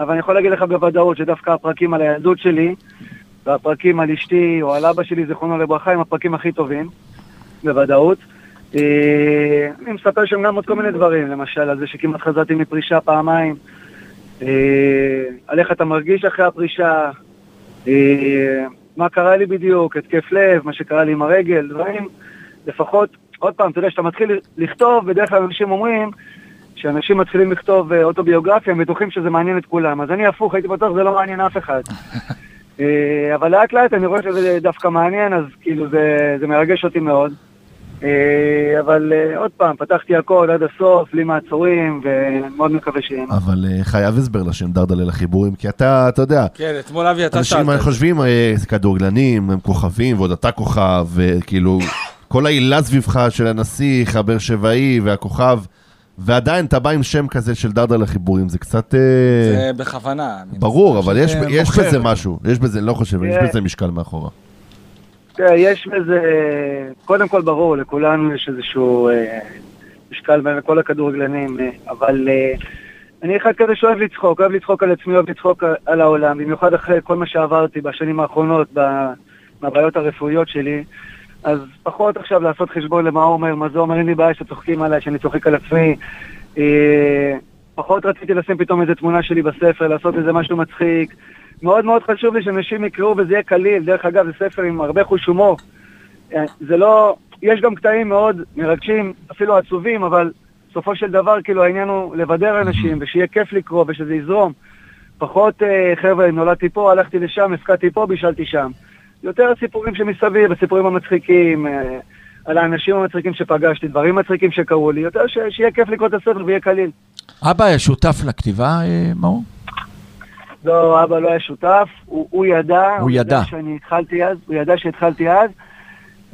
Speaker 5: אבל אני יכול להגיד לך בוודאות שדווקא הפרקים על הילדות שלי, והפרקים על אשתי או על אבא שלי, זיכרונו לברכה, הם הפרקים הכי טובים, בוודאות. אה, אני מספר שם גם עוד כל מיני דברים, למשל על זה שכמעט חזרתי מפרישה פעמיים, אה, על איך אתה מרגיש אחרי הפרישה, מה קרה לי בדיוק, התקף לב, מה שקרה לי עם הרגל, דברים, לפחות, עוד פעם, אתה יודע, כשאתה מתחיל לכתוב, בדרך כלל אנשים אומרים, כשאנשים מתחילים לכתוב אה, אוטוביוגרפיה, הם בטוחים שזה מעניין את כולם. אז אני הפוך, הייתי בטוח שזה לא מעניין אף אחד. אה, אבל לאט לאט אני רואה שזה דווקא מעניין, אז כאילו זה, זה מרגש אותי מאוד. אה, אבל אה, עוד פעם, פתחתי הכל עד הסוף, בלי מעצורים, ואני מאוד מקווה שיהיה.
Speaker 4: אבל אה, חייב הסבר לשם דרדלה לחיבורים, כי אתה, אתה יודע,
Speaker 2: כן, אתמול אבי אתה
Speaker 4: אנשים
Speaker 2: שאלת.
Speaker 4: חושבים, אה, כדורגלנים, הם כוכבים, ועוד אתה כוכב, וכאילו, כל העילה סביבך של הנסיך, הבאר שבעי והכוכב, ועדיין אתה בא עם שם כזה של דרדלה חיבורים, זה קצת...
Speaker 2: זה בכוונה.
Speaker 4: ברור, אבל יש. בזה משהו, יש בזה, לא חושב, יש
Speaker 5: תראה.
Speaker 4: בזה משקל מאחורה.
Speaker 5: תראה, יש בזה, קודם כל ברור, לכולנו יש איזשהו אה, משקל בין כל הכדורגלנים, אה, אבל אה, אני אחד כזה שאוהב לצחוק, אוהב לצחוק על עצמי, אוהב לצחוק על- העולם, במיוחד אחרי כל מה שעברתי בשנים האחרונות, מהבעיות הרפואיות שלי, אז פחות עכשיו לעשות חשבון למה הוא אומר, מה זה אומר, אין לי בעיה שצוחקים עליי, שאני צוחק על עצמי. פחות רציתי לשים פתאום איזה תמונה שלי בספר, לעשות איזה משהו מצחיק. מאוד מאוד חשוב לי שאנשים יקראו וזה יהיה קליל. דרך אגב, זה ספר עם הרבה חוש הומור. אה, זה לא... יש גם קטעים מאוד מרגשים, אפילו עצובים, אבל בסופו של דבר, כאילו, העניין הוא לבדר אנשים, ושיהיה כיף לקרוא, ושזה יזרום. פחות, אה, חבר'ה, נולדתי פה, הלכתי לשם, הפקדתי פה, בישלתי שם. יותר הסיפורים שמסביב, הסיפורים המצחיקים, אה, על האנשים המצחיקים שפגשתי, דברים מצחיקים שקרו לי, יותר ש- שיהיה כיף לקרוא את הספר ויהיה קליל.
Speaker 3: אבא היה שותף לכתיבה, מאור?
Speaker 5: לא, אבא לא היה שותף, הוא, הוא ידע,
Speaker 3: הוא ידע.
Speaker 5: שאני התחלתי אז, הוא ידע שהתחלתי אז,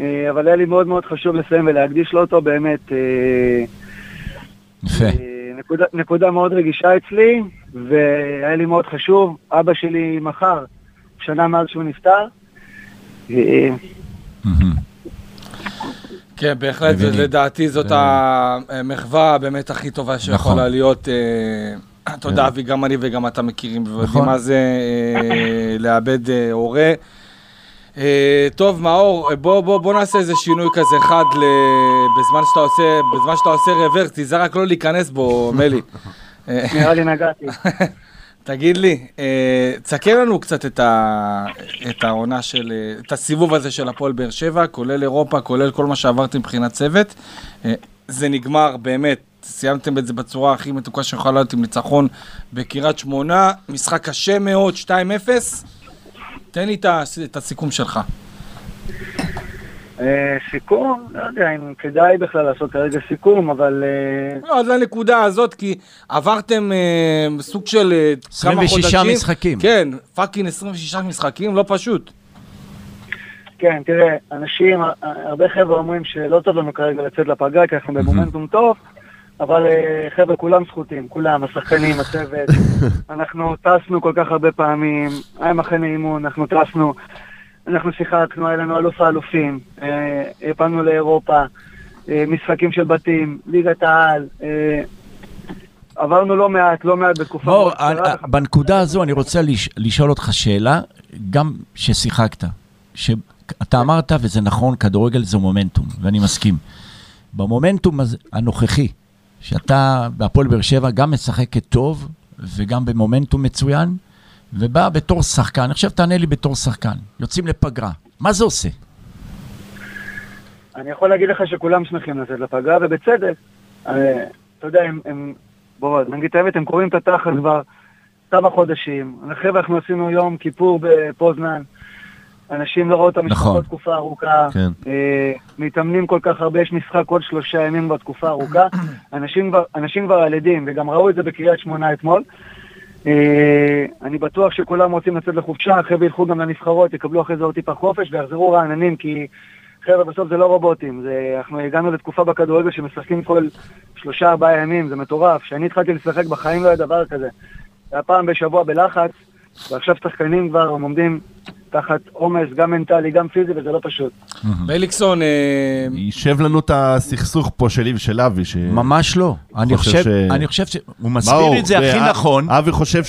Speaker 5: אה, אבל היה לי מאוד מאוד חשוב לסיים ולהקדיש לו אותו, באמת, אה,
Speaker 3: יפה.
Speaker 5: אה, נקודה, נקודה מאוד רגישה אצלי, והיה לי מאוד חשוב, אבא שלי מחר, שנה מאז שהוא נפטר.
Speaker 2: כן, בהחלט. לדעתי זאת המחווה באמת הכי טובה
Speaker 3: נכון.
Speaker 2: שיכולה להיות. אה, אתה יודע, אבי, גם אני וגם אתה מכירים, ויודעים
Speaker 3: נכון.
Speaker 2: מה זה אה, לאבד אה, הורה. אה, טוב, מאור, בוא, בוא, בוא נעשה איזה שינוי כזה אחד ל... בזמן שאתה עושה, בזמן שאתה עושה רוורס, תיזהר רק לא להיכנס בו, מלי. אה,
Speaker 5: נראה לי נגעתי.
Speaker 2: תגיד לי, אה, תסכם לנו קצת את, ה, את העונה של, אה, את הסיבוב הזה של הפועל באר שבע, כולל אירופה, כולל כל מה שעברתם מבחינת צוות. זה נגמר באמת, סיימתם את זה בצורה הכי מתוקה שיכולה להיות עם ניצחון בקריית שמונה, משחק קשה מאוד, 2-0. תן לי את, הסיכום שלך.
Speaker 5: אה, סיכום, לא יודע אם כדאי בכלל לעשות כרגע סיכום, אבל אה,
Speaker 2: לא, עד לנקודה הזאת, כי עברתם אה, סוג של כמה
Speaker 3: 26
Speaker 2: חודשים.
Speaker 3: משחקים.
Speaker 2: כן, פאקינג 26 משחקים, לא פשוט.
Speaker 5: כן, תראה, אנשים, הרבה חבר'ה אומרים שלא טוב לנו כרגע לצאת לפגרה, כי אנחנו במומנטום טוב, אבל אה, חבר'ה, כולם זכותים, כולם, השחקנים, הצוות. אנחנו טסנו כל כך הרבה פעמים, היה מחנה אימון, אנחנו טסנו, אנחנו שיחקנו, היה לנו אלוף האלופים, אה, פנו לאירופה, אה, משחקים של בתים, ליגת העל, עברנו לא מעט, לא מעט בתקופה.
Speaker 3: אני- בנקודה הזו אני רוצה לש- לשאול אותך שאלה, גם ששיחקת. שאתה אמרת, וזה נכון, כדורגל זה מומנטום, ואני מסכים. במומנטום הנוכחי, שאתה בהפועל באר שבע גם משחקת טוב, וגם במומנטום מצוין, ובא בתור שחקן, חושב, תענה לי בתור שחקן, יוצאים לפגרה, מה זה עושה?
Speaker 5: אני יכול להגיד לך שכולם שמחים לצאת לפגרה, ובצדק. אה, אתה יודע, הם, הם בוא, נגיד את האמת, הם קוראים את התחת כבר כמה חודשים. חבר'ה, אנחנו עשינו יום כיפור בפוזנן. אנשים לא ראו את
Speaker 3: נכון.
Speaker 5: המשפחות תקופה ארוכה.
Speaker 4: כן.
Speaker 5: אה, מתאמנים כל כך הרבה, יש משחק כל שלושה ימים בתקופה ארוכה. אנשים אנשים כבר על עדים, וגם ראו את זה בקריית שמונה אתמול. אה, אני בטוח שכולם רוצים לצאת לחופשה, החבר'ה ילכו גם לנבחרות, יקבלו אחרי זה עוד טיפה חופש ויחזרו רעננים, כי חבר'ה, בסוף זה לא רובוטים. זה, אנחנו הגענו לתקופה בכדורגל שמשחקים כל שלושה ארבעה ימים, זה מטורף. כשאני התחלתי לשחק בחיים לא היה דבר כזה. היה פעם בשבוע בלחץ, ועכשיו שחקנים כבר עומדים תחת עומס, גם מנטלי, גם פיזי, וזה לא פשוט.
Speaker 2: מליקסון, אה,
Speaker 4: יישב לנו את הסכסוך פה שלי ושל אבי. ש-
Speaker 3: ממש לא. אני
Speaker 4: חושב ש-
Speaker 3: אני חושב שהוא
Speaker 4: מאור,
Speaker 3: מסביר את זה הכי
Speaker 4: וה-
Speaker 3: נכון.
Speaker 4: אבי חושב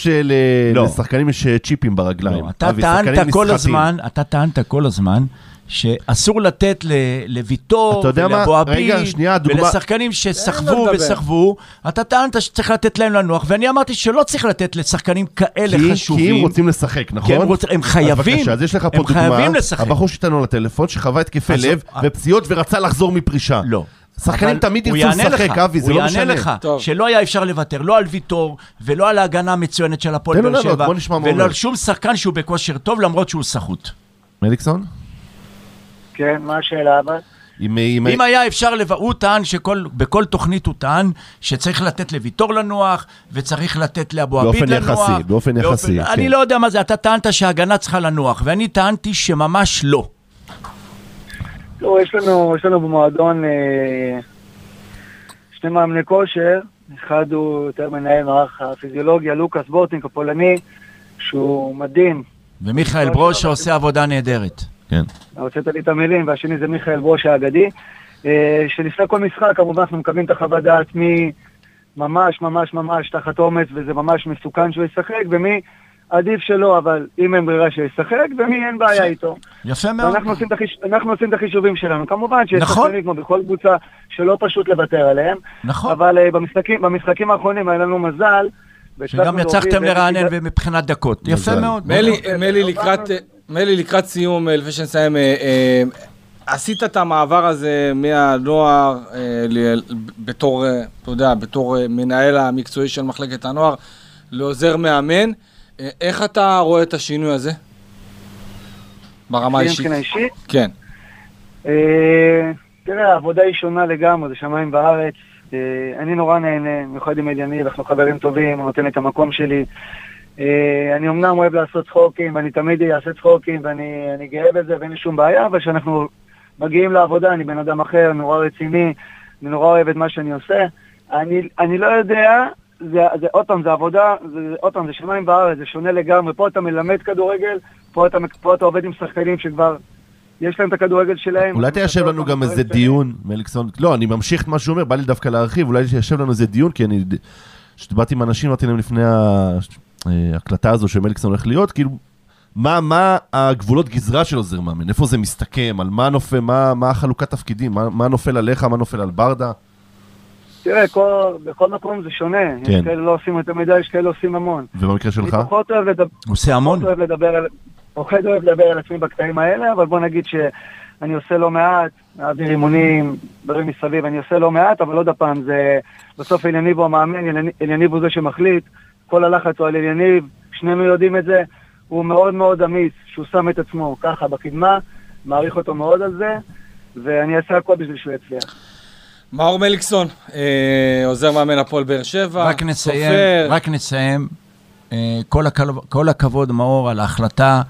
Speaker 3: לא.
Speaker 4: שלשחקנים יש אה, צ'יפים ברגליים.
Speaker 3: לא, אתה טענת כל. הזמן, אתה טענת כל הזמן, שאסור לתת ל- לוויטור
Speaker 4: אתה יודע מה?
Speaker 3: ולאבו עביד
Speaker 4: רגע, שנייה, דוגמה-
Speaker 3: ולשחקנים שסחבו. וסחבו, אתה טענת שצריך לתת להם לנוח, ואני אמרתי שלא צריך לתת לשחקנים כאלה
Speaker 4: כי-
Speaker 3: חשובים.
Speaker 4: כי הם רוצים לשחק, נכון?
Speaker 3: כי הם רוצ- הם חייבים.
Speaker 4: אז בבקשה, אז יש לך פה
Speaker 3: הם
Speaker 4: דוגמה,
Speaker 3: חייבים לשחק.
Speaker 4: הבחור שאיתנו לטלפון, שחווה התקפי
Speaker 3: אז-
Speaker 4: לב
Speaker 3: אה.
Speaker 4: ופציעות ורצה לחזור מפרישה.
Speaker 3: לא.
Speaker 4: שחקנים תמיד
Speaker 3: הוא
Speaker 4: ירצו לשחק, אבי, זה לא
Speaker 3: הוא
Speaker 4: משנה.
Speaker 3: יענה לך
Speaker 2: טוב.
Speaker 3: שלא היה אפשר לוותר, לא על ויטור, ולא על ההגנה המצוינת של הפועל באר שבע,
Speaker 4: הוא
Speaker 3: ולא. על שום שחקן שהוא בכושר טוב, למרות שהוא סחוט.
Speaker 4: מליקסון?
Speaker 5: כן, מה השאלה אבל?
Speaker 4: אם- אם-
Speaker 3: אם היה אפשר, לב... הוא טען שבכל תוכנית הוא טען שצריך לתת לוויטור לנוח, וצריך לתת לאבו עביד
Speaker 4: באופן
Speaker 3: לנוח.
Speaker 4: יחסי, באופן יחסי,
Speaker 3: אני
Speaker 4: כן.
Speaker 3: לא יודע מה זה, אתה טענת שההגנה צריכה לנוח, ואני טענתי שממש לא.
Speaker 5: תראו, יש לנו, יש לנו במועדון אה, שני מאמני כושר, אחד הוא יותר מנהל מערך הפיזיולוגיה, לוקאס בורטינק הפולני, שהוא מדהים.
Speaker 3: ומיכאל ברוש שעושה עבודה נהדרת.
Speaker 4: כן.
Speaker 5: הוצאת לי את המילים, והשני זה מיכאל ברוש האגדי. אה, שלפני כל משחק, כמובן, אנחנו מקבלים את החוות דעת מי ממש ממש ממש תחת עומס, וזה ממש מסוכן שהוא ישחק, ומי עדיף שלא, אבל אם אין ברירה שישחק, ומי אין בעיה איתו.
Speaker 3: יפה מאוד.
Speaker 5: ואנחנו עושים, החיש... אנחנו עושים את החישובים שלנו. כמובן שיש
Speaker 3: נכון.
Speaker 5: שחקנים כמו בכל קבוצה שלא פשוט לוותר עליהם,
Speaker 3: נכון.
Speaker 5: אבל uh, במשחקים, במשחקים האחרונים היה לנו מזל.
Speaker 3: שגם יצחתם לרענן
Speaker 5: באיזה-
Speaker 3: מבחינת דקות. יפה. מאוד.
Speaker 2: מלי, מלי, לקראת, מלי, לקראת סיום, אה, לפני שנסיים, אה, אה, עשית את המעבר הזה מהנוער בתור, אתה יודע, בתור מנהל המקצועי של מחלקת הנוער לעוזר מאמן. איך אתה רואה את השינוי הזה? ברמה האישית.
Speaker 5: מבחינה אישית.
Speaker 2: כן.
Speaker 5: אה, תראה, העבודה היא שונה לגמרי, זה שמיים וארץ. אני נורא נהנה, במיוחד עם אליניב, אנחנו חברים טובים, הוא נותן לי את המקום שלי. אה, אני אמנם אוהב לעשות צחוקים, ואני תמיד אעשה צחוקים, ואני אני גאה בזה, ואין לי שום בעיה, אבל כשאנחנו מגיעים לעבודה, אני בן אדם אחר, נורא רציני, אני נורא אוהב את מה שאני עושה. אני, אני לא יודע, זה, זה עוד פעם, זה עבודה, זה, עוד פעם, זה שמיים וארץ, זה שונה לגמרי. פה אתה מלמד כדורגל, פה אתה, פה אתה עובד עם שחקנים שכבר יש להם את הכדורגל שלהם.
Speaker 4: אולי תיישב לנו גם איזה דיון, מליקסון, לא, אני ממשיך את מה שהוא אומר, בא לי דווקא להרחיב, אולי תיישב לנו איזה דיון, כי אני, כשדיברתי עם אנשים, אמרתי להם לפני ההקלטה הזו שמליקסון הולך להיות, כאילו, מה, מה הגבולות גזרה של עוזר מאמן? איפה זה מסתכם? על מה נופל, מה, מה החלוקת תפקידים? מה, מה נופל עליך, מה נופל על ברדה?
Speaker 5: תראה, כל, בכל מקום זה שונה.
Speaker 4: כן.
Speaker 5: יש כאלה לא עושים יותר מדי, יש כאלה עושים המון.
Speaker 4: ובמקרה
Speaker 5: אני
Speaker 4: שלך?
Speaker 5: פחות אוהב לדבר...
Speaker 3: עושה המון.
Speaker 5: פחות אוהב לדבר על... פחות אוהב לדבר על עצמי בקטעים האלה, אבל בוא נגיד שאני עושה לא מעט, מעביר אימונים, דברים מסביב, אני עושה לא מעט, אבל עוד הפעם, זה... בסוף אליניב הוא המאמן, אליניב הוא זה שמחליט, כל הלחץ הוא על אליניב, שנינו יודעים את זה, הוא מאוד מאוד אמיץ, שהוא שם את עצמו ככה בקדמה, מעריך אותו מאוד על זה, ואני אעשה הכל בשביל שהוא יצליח.
Speaker 2: מאור מליקסון, אה, עוזר מאמן הפועל באר שבע.
Speaker 3: רק נסיים,
Speaker 2: סופר.
Speaker 3: רק נסיים. אה, כל הכבוד, כל הכבוד, מאור, על ההחלטה,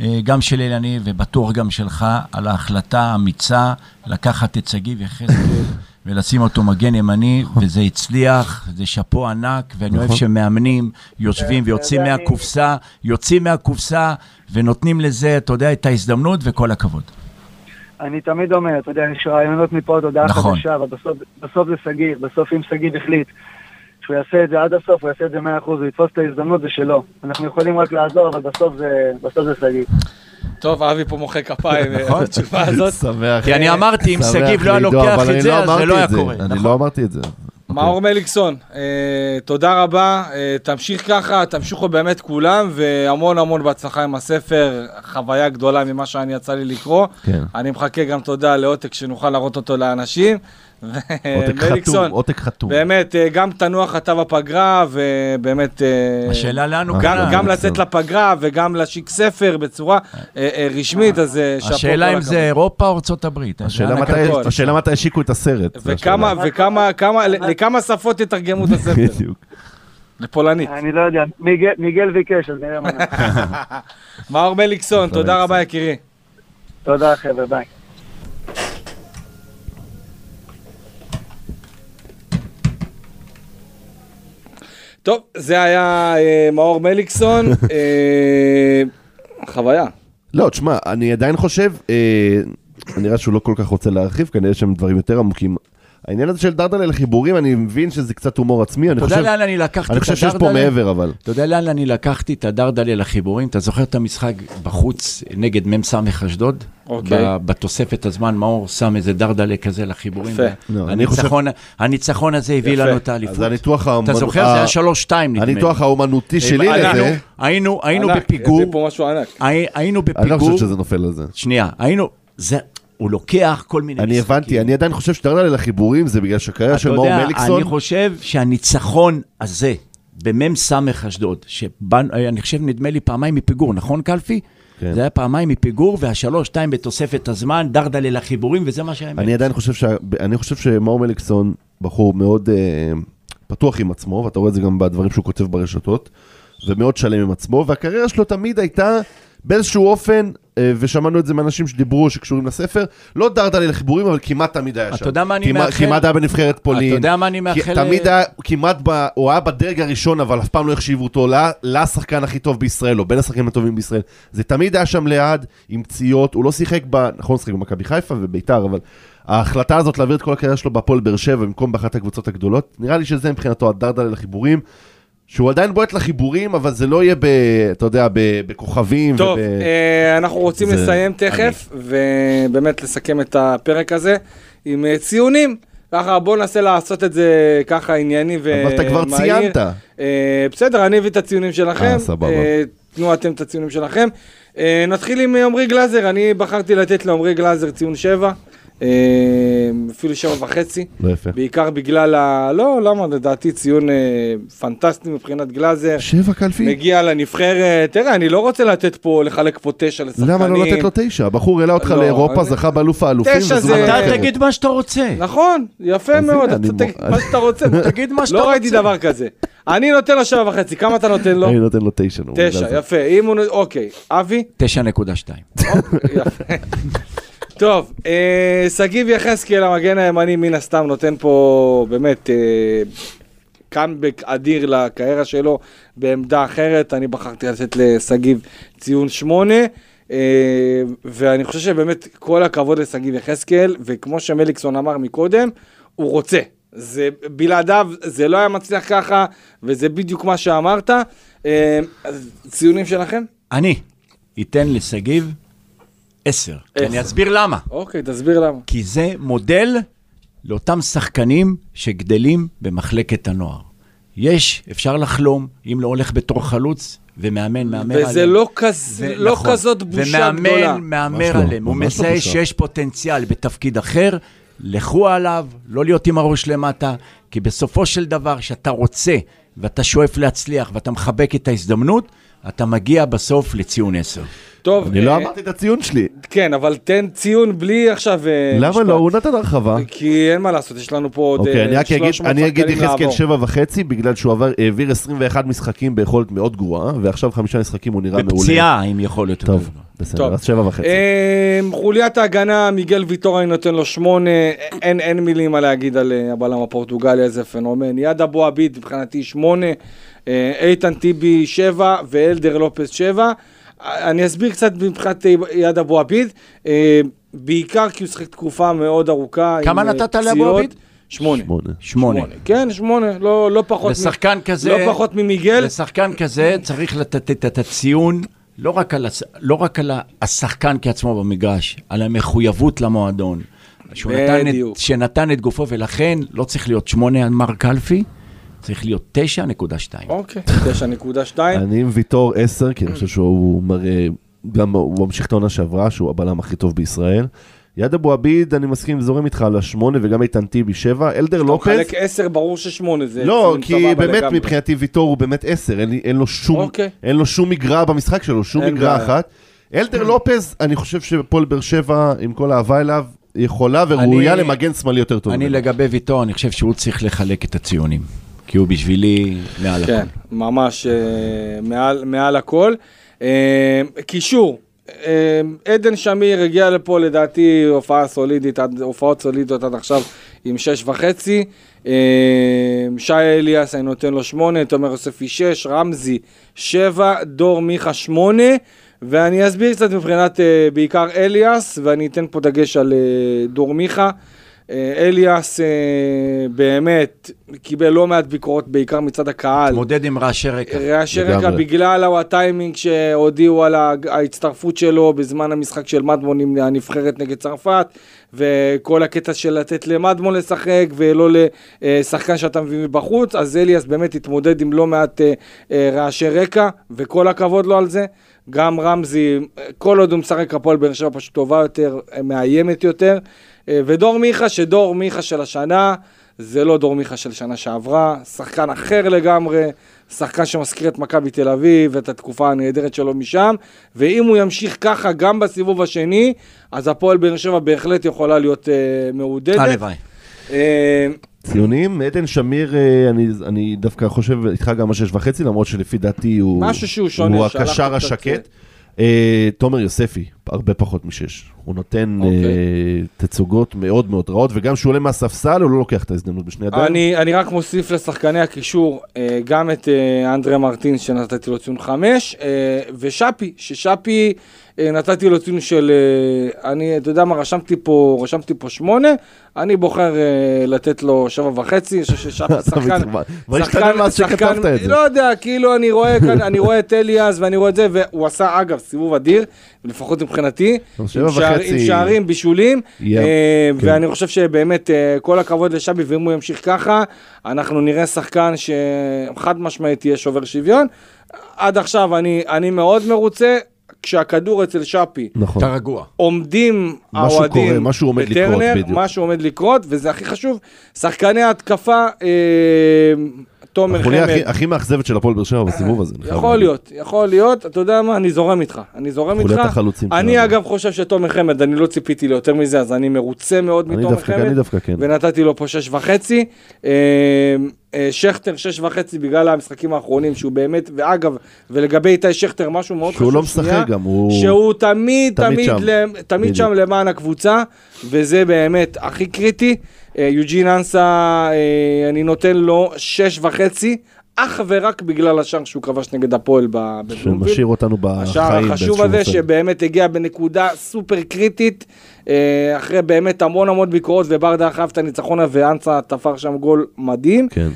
Speaker 3: אה, גם של אילני ובטוח גם שלך, על ההחלטה האמיצה לקחת את שגיב יחזקאל ולשים אותו מגן ימני, וזה הצליח, זה שאפו ענק, ואני אוהב שמאמנים יושבים ויוצאים
Speaker 5: ואני-
Speaker 3: מהקופסה, יוצאים מהקופסה ונותנים לזה, אתה יודע, את ההזדמנות, וכל הכבוד.
Speaker 5: אני תמיד אומר, אתה יודע, יש רעיונות מפה הודעה
Speaker 3: נכון.
Speaker 5: חדשה, אבל בסוף, זה שגיב, בסוף אם שגיב החליט שהוא יעשה את זה עד הסוף, הוא יעשה את זה 100%, הוא יתפוס את ההזדמנות, זה שלו. אנחנו יכולים רק לעזור, אבל בסוף זה, בסוף זה שגיב.
Speaker 2: טוב, אבי פה מוחא כפיים אה,
Speaker 3: נכון.
Speaker 2: בתשובה הזאת.
Speaker 4: שמח.
Speaker 3: כי אני אמרתי, אם שגיב לא היה לוקח
Speaker 4: אבל
Speaker 3: את זה,
Speaker 4: לא
Speaker 3: אז זה לא היה קורה.
Speaker 4: אני
Speaker 3: נכון.
Speaker 4: לא אמרתי את זה.
Speaker 2: מאור מליקסון, אה, תודה רבה, אה, תמשיך ככה, תמשיכו באמת כולם, והמון המון בהצלחה עם הספר, חוויה גדולה ממה שאני יצא לי לקרוא.
Speaker 4: כן.
Speaker 2: אני מחכה גם תודה לעותק שנוכל להראות אותו לאנשים.
Speaker 4: עותק חתום, עותק חתום.
Speaker 2: באמת, אה, גם תנוח אתה בפגרה, ובאמת... אה,
Speaker 3: השאלה לאן הוא
Speaker 2: גם,
Speaker 3: קנה.
Speaker 2: גם. לצאת לפגרה וגם להשיק ספר בצורה אה, אה, רשמית, אז אה, שאפו
Speaker 3: השאלה אם. זה אירופה או ארצות הברית.
Speaker 4: השאלה מתי- השיקו את הסרט.
Speaker 2: וכמה, לכמה שפות יתרגמו את הספר?
Speaker 4: בדיוק.
Speaker 2: לפולנית.
Speaker 5: אני לא יודע, מיגל, ביקש, אז נראה מה נעשה.
Speaker 2: מאור מליקסון, תודה רבה יקירי.
Speaker 5: תודה חבר'ה, ביי.
Speaker 2: טוב, זה היה אה, מאור מליקסון. אה, חוויה.
Speaker 4: לא, תשמע, אני עדיין חושב, אה, נראה שהוא לא כל כך רוצה להרחיב, כנראה שהם דברים יותר עמוקים. העניין הזה של דרדלה לחיבורים, אני מבין שזה קצת הומור עצמי, אני
Speaker 3: אתה יודע
Speaker 4: חושב,
Speaker 3: לאן אני לקחתי
Speaker 4: אני
Speaker 3: את
Speaker 4: חושב שיש פה
Speaker 3: הדרדלה?
Speaker 4: מעבר, אבל.
Speaker 3: אתה יודע לאן אני לקחתי את הדרדלה לחיבורים? אתה זוכר את המשחק בחוץ נגד מ"ס אשדוד?
Speaker 2: אוקיי.
Speaker 3: בתוספת הזמן מאור שם איזה דרדלה כזה לחיבורים.
Speaker 2: יפה.
Speaker 4: לא, אני חושב-
Speaker 3: הניצחון- הזה הביא. לנו את האליפות.
Speaker 4: אז הניתוח האומנ-
Speaker 3: אתה זוכר? זה היה 3-2 נדמה לי.
Speaker 4: הניתוח האומנותי שלי
Speaker 2: אנחנו-
Speaker 4: לזה,
Speaker 3: היינו בפיגור,
Speaker 2: הביא פה משהו ענק.
Speaker 3: הי- היינו
Speaker 4: אני לא
Speaker 3: בפיגור.
Speaker 4: חושב שזה נופל על זה.
Speaker 3: שנייה, היינו, זה, הוא לוקח כל מיני
Speaker 4: אני הבנתי, אני עדיין חושב שדרדלה לחיבורים זה בגלל שהקריירה
Speaker 3: אתה
Speaker 4: של מאור
Speaker 3: יודע,
Speaker 4: מליקסון,
Speaker 3: אני חושב שהניצחון הזה, במ"ס אשדוד, שאני חושב, נדמה לי פעמיים מפיגור, נכון קלפי?
Speaker 4: כן.
Speaker 3: זה היה פעמיים מפיגור, והשלוש-שתיים בתוספת הזמן, דרדלה לחיבורים, וזה מה שהאמת.
Speaker 4: אני עדיין חושב שה- אני חושב שמאור מליקסון בחור מאוד אה, פתוח עם עצמו, ואתה רואה את זה גם בדברים שהוא כותב ברשתות, ומאוד שלם עם עצמו, והקריירה שלו תמיד הייתה באיזשהו אופן, ושמענו את זה מאנשים שדיברו, שקשורים לספר, לא דרדלה לחיבורים, אבל כמעט תמיד היה
Speaker 3: אתה
Speaker 4: שם.
Speaker 3: יודע מה אני מאחל?
Speaker 4: כמעט היה בנבחרת פולין.
Speaker 3: אתה יודע מה אני מאחל?
Speaker 4: תמיד היה, כמעט, ב, הוא היה בדרג הראשון, אבל אף פעם לא החשיבו אותו לשחקן הכי טוב בישראל, או בין השחקנים הטובים בישראל. זה תמיד היה שם ליד, עם פציעות, הוא לא שיחק ב... נכון, שיחק במכבי חיפה וביתר, אבל ההחלטה הזאת להעביר את כל הקריירה שלו בהפועל באר שבע במקום באחת הקבוצות הגדולות, נראה לי שזה מבחינתו הדרדלה לחיבורים. שהוא עדיין בועט לחיבורים, אבל זה לא יהיה ב... אתה יודע, ב, בכוכבים.
Speaker 2: טוב,
Speaker 4: וב...
Speaker 2: אה, אנחנו רוצים
Speaker 4: זה-
Speaker 2: לסיים תכף, ובאמת לסכם את הפרק הזה עם אה, ציונים. ככה, בואו ננסה לעשות את זה ככה ענייני ומהיר.
Speaker 4: אבל אתה כבר ציינת.
Speaker 2: אה, בסדר, אני אביא את הציונים שלכם.
Speaker 4: אה, סבבה.
Speaker 2: אה, תנו אתם את הציונים שלכם. אה, נתחיל עם עמרי גלאזר, אני בחרתי לתת לעמרי גלאזר ציון 7, אפילו 7 וחצי.
Speaker 4: לא יפה.
Speaker 2: בעיקר בגלל ה... לא, למה? לדעתי ציון אה, פנטסטי מבחינת גלאזר.
Speaker 4: שבע קלפי?
Speaker 2: מגיע לנבחרת, תראה, אני לא רוצה לתת פה, לחלק פה תשע לשחקנים.
Speaker 4: למה לא לתת לו תשע? הבחור העלה אותך
Speaker 2: לא,
Speaker 4: לאירופה, זכה באלוף האלופים.
Speaker 2: תשע זה-
Speaker 3: אתה. תגיד מה שאתה רוצה.
Speaker 2: נכון, יפה מאוד, אתה תגיד מה שאתה רוצה.
Speaker 3: תגיד מה שאתה
Speaker 2: לא ראיתי
Speaker 3: רוצה.
Speaker 2: דבר כזה. אני נותן לו שבע וחצי, כמה אתה נותן לו?
Speaker 4: אני נותן לו תשע.
Speaker 2: תשע. יפה. אם הוא... נו- אוקיי, אבי?
Speaker 3: 9.2.
Speaker 2: יפה. טוב, אה, שגיב יחזקאל, המגן הימני, מן הסתם נותן פה באמת אה, קאמבק אדיר לקריירה שלו בעמדה אחרת. אני בחרתי לתת לשגיב ציון שמונה. אה, ואני חושב שבאמת כל הכבוד לשגיב יחזקאל, וכמו שמליקסון אמר מקודם, הוא רוצה. זה בלעדיו, זה לא היה מצליח ככה, וזה בדיוק מה שאמרת. אה, ציונים שלכם?
Speaker 3: אני אתן לשגיב 10.
Speaker 2: עשר.
Speaker 3: אני אסביר למה.
Speaker 2: אוקיי, תסביר למה.
Speaker 3: כי זה מודל לאותם שחקנים שגדלים במחלקת הנוער. יש, אפשר לחלום, אם לא הולך בתור חלוץ, ומאמן, מהמר עליהם.
Speaker 2: וזה לא, כז...
Speaker 3: ו-
Speaker 2: לא
Speaker 3: נכון.
Speaker 2: כזאת בושה גדולה.
Speaker 3: ומאמן מהמר עליהם, הוא מזהה. שיש פוטנציאל בתפקיד אחר, לכו עליו, לא להיות עם הראש למטה, כי בסופו של דבר, כשאתה רוצה ואתה שואף להצליח ואתה מחבק את ההזדמנות, אתה מגיע בסוף לציון 10.
Speaker 2: טוב,
Speaker 4: אני לא
Speaker 2: אה,
Speaker 4: אמרתי את הציון שלי.
Speaker 2: כן, אבל תן ציון בלי עכשיו... אה,
Speaker 4: למה. לא? הוא נתן הרחבה.
Speaker 2: כי אין מה לעשות, יש לנו פה עוד
Speaker 4: אוקיי,
Speaker 2: אה,
Speaker 4: אני רק אגיד,
Speaker 2: 300
Speaker 4: אני אגיד
Speaker 2: שחקנים
Speaker 4: יחזקאל
Speaker 2: לעבור.
Speaker 4: שבע וחצי, בגלל שהוא העביר 21 משחקים ביכולת מאוד גרועה, ועכשיו חמישה משחקים הוא נראה מעולה.
Speaker 3: בפציעה, עם יכולת. יותר
Speaker 4: טוב. בסדר. אז שבע וחצי.
Speaker 2: אה, חוליית ההגנה, מיגל ויטור אני נותן לו שמונה, אין, אין מילים מה להגיד על אה, הבלם הפורטוגלי, איזה פנומן. יד אבו עביד מבחינתי שמונה, אה, איתן טיבי שבע ואלדר לופס שבע. אה, אני אסביר קצת מבחינת אה, יד אבו עביד, אה, בעיקר כי הוא שיחק תקופה מאוד ארוכה.
Speaker 3: כמה
Speaker 2: אה,
Speaker 3: נתת לאבו. עביד?
Speaker 2: שמונה.
Speaker 4: שמונה.
Speaker 3: שמונה.
Speaker 2: כן, שמונה, לא, לא פחות. מ-
Speaker 3: לשחקן כזה,
Speaker 2: לא פחות ממיגל.
Speaker 3: לשחקן כזה צריך לתת את- הציון, לא רק על, הש- לא רק על השחקן כעצמו במגרש, על המחויבות למועדון. שהוא נתן. את, שנתן את גופו, ולכן לא צריך להיות שמונה על מר קלפי, צריך להיות 9.2.
Speaker 2: אוקיי, 9.2.
Speaker 4: אני עם ויטור 10, כי אני חושב שהוא מראה, גם הוא ממשיך את העונה שעברה, שהוא הבלם הכי טוב בישראל. יד אבו עביד, אני מסכים, זורם איתך על השמונה, וגם איתן טיבי שבע. אלדר
Speaker 2: אתה
Speaker 4: לופז,
Speaker 2: מחלק 10, ברור ששמונה זה
Speaker 4: לא, כי באמת
Speaker 2: לגמרי.
Speaker 4: מבחינתי ויטור הוא באמת 10, אין, אין לו שום,
Speaker 2: אוקיי.
Speaker 4: אין לו שום מגרע במשחק שלו, שום מגרע
Speaker 2: בעיה.
Speaker 4: אחת. אלדר לופז, אני חושב שפועל באר שבע, עם כל האהבה אליו, יכולה וראויה
Speaker 3: אני-
Speaker 4: למגן שמאלי יותר טוב.
Speaker 3: אני
Speaker 4: ממנו.
Speaker 3: לגבי ויטור, אני חושב שהוא צריך לחלק את הציונים, כי הוא בשבילי מעל
Speaker 2: כן,
Speaker 3: הכל.
Speaker 2: ממש אה, מעל, מעל הכל. אה, קישור, אה, עדן שמיר הגיע לפה לדעתי הופעה סולידית, הופעות סולידיות עד עכשיו עם שש וחצי. שי אליאס אני נותן לו שמונה, תומר יוספי שש, רמזי שבע, דור מיכה שמונה. ואני אסביר קצת מבחינת בעיקר אליאס, ואני אתן פה דגש על דור מיכה. אה, אליאס אה, באמת קיבל לא מעט ביקורות, בעיקר מצד הקהל.
Speaker 3: תמודד עם רעשי רקע.
Speaker 2: רעשי רקע. בגלל הטיימינג שהודיעו על ההצטרפות שלו בזמן המשחק של מדמון עם הנבחרת נגד צרפת וכל הקטע של לתת למדמון לשחק ולא לשחקן שאתה מביא מבחוץ אז אליאס באמת התמודד עם לא מעט אה, אה, רעשי רקע וכל הכבוד לו על זה. גם רמזי, אה, כל עוד הוא משחק הפועל באר שבע פשוט טובה יותר, אה, מאיימת יותר. אה, ודור מיכה, שדור מיכה של השנה, זה לא דור מיכה של שנה שעברה, שחקן אחר לגמרי, שחקן שמזכיר את מכבי תל אביב ואת התקופה הנהדרת שלו משם, ואם הוא ימשיך ככה גם בסיבוב השני, אז הפועל באר שבע בהחלט יכולה להיות אה, מעודדת.
Speaker 3: הלוואי.
Speaker 2: אה,
Speaker 4: ציונים, עדן שמיר, אה, אני, אני דווקא חושב איתך גם על שש וחצי, למרות שלפי דעתי הוא...
Speaker 2: משהו שהוא שונה,
Speaker 4: הוא הקשר השקט. אה, תומר יוספי, הרבה פחות משש. הוא נותן
Speaker 2: אוקיי.
Speaker 4: אה, תצוגות מאוד מאוד רעות, וגם כשהוא עולה מהספסל, הוא לא לוקח את ההזדמנות בשני ידיים.
Speaker 2: אני, אני רק מוסיף לשחקני הקישור אה, גם את אה, אנדרה מרטינס שנתתי לו ציון 5 אה, ושאפי, ששאפי אה, נתתי לו ציון של, אה, אני, אתה יודע מה, רשמתי פה, רשמתי פה 8, אני בוחר אה, לתת לו 7 וחצי, אני חושב ששאפי שחקן.
Speaker 4: מה השתנה מאז שכתבת את זה?
Speaker 2: לא יודע, כאילו אני רואה כאן, אני רואה את אליאס ואני רואה את זה, והוא עשה אגב סיבוב אדיר, לפחות מבחינתי, עם שער-. עם שערים, בישולים,
Speaker 4: יהיה,
Speaker 2: אה,
Speaker 4: כן.
Speaker 2: ואני חושב שבאמת אה, כל הכבוד לשבי, ואם הוא ימשיך ככה, אנחנו נראה שחקן שחד משמעית יהיה שובר שוויון. עד עכשיו אני, אני מאוד מרוצה, כשהכדור אצל שפי.
Speaker 4: נכון.
Speaker 3: אתה רגוע.
Speaker 2: עומדים האוהדים
Speaker 4: קורה, משהו עומד לקרות,
Speaker 2: בטרנר,
Speaker 4: בדיוק.
Speaker 2: משהו עומד לקרות, וזה הכי חשוב. שחקני ההתקפה, אה, תומר
Speaker 4: החוליה
Speaker 2: חמד,
Speaker 4: הכי- הכי מאכזבת של הפועל באר שבע בסיבוב הזה. אני
Speaker 2: יכול. להיות, יכול להיות, אתה יודע מה, אני זורם איתך, אני זורם איתך.
Speaker 4: חוליית החלוצים
Speaker 2: אני
Speaker 4: שלנו.
Speaker 2: אגב חושב שתומר חמד, אני לא ציפיתי ליותר מזה, אז אני מרוצה מאוד
Speaker 4: אני
Speaker 2: מתומר
Speaker 4: דווקא,
Speaker 2: חמד.
Speaker 4: אני דווקא כן.
Speaker 2: ונתתי לו פה שש וחצי. אה, אה, שכטר שש וחצי בגלל המשחקים האחרונים, שהוא באמת, ואגב, ולגבי איתי שכטר, משהו מאוד
Speaker 4: שהוא
Speaker 2: חשוב,
Speaker 4: לא משחק גם, הוא...
Speaker 2: שהוא תמיד,
Speaker 4: תמיד
Speaker 2: תמיד,
Speaker 4: שם.
Speaker 2: למ- תמיד. שם למען הקבוצה, וזה באמת הכי קריטי. אה, יוג'ין אנסה, אה, אני נותן לו שש וחצי, אך ורק בגלל השער שהוא כבש נגד הפועל בבלומפילד.
Speaker 4: שמשאיר אותנו בחיים.
Speaker 2: השער החשוב הזה
Speaker 4: אופן.
Speaker 2: שבאמת הגיע בנקודה סופר קריטית אה, אחרי באמת המון המון ביקורות, וברדה חייב את הניצחון ואנסה תפר שם גול מדהים.
Speaker 4: כן.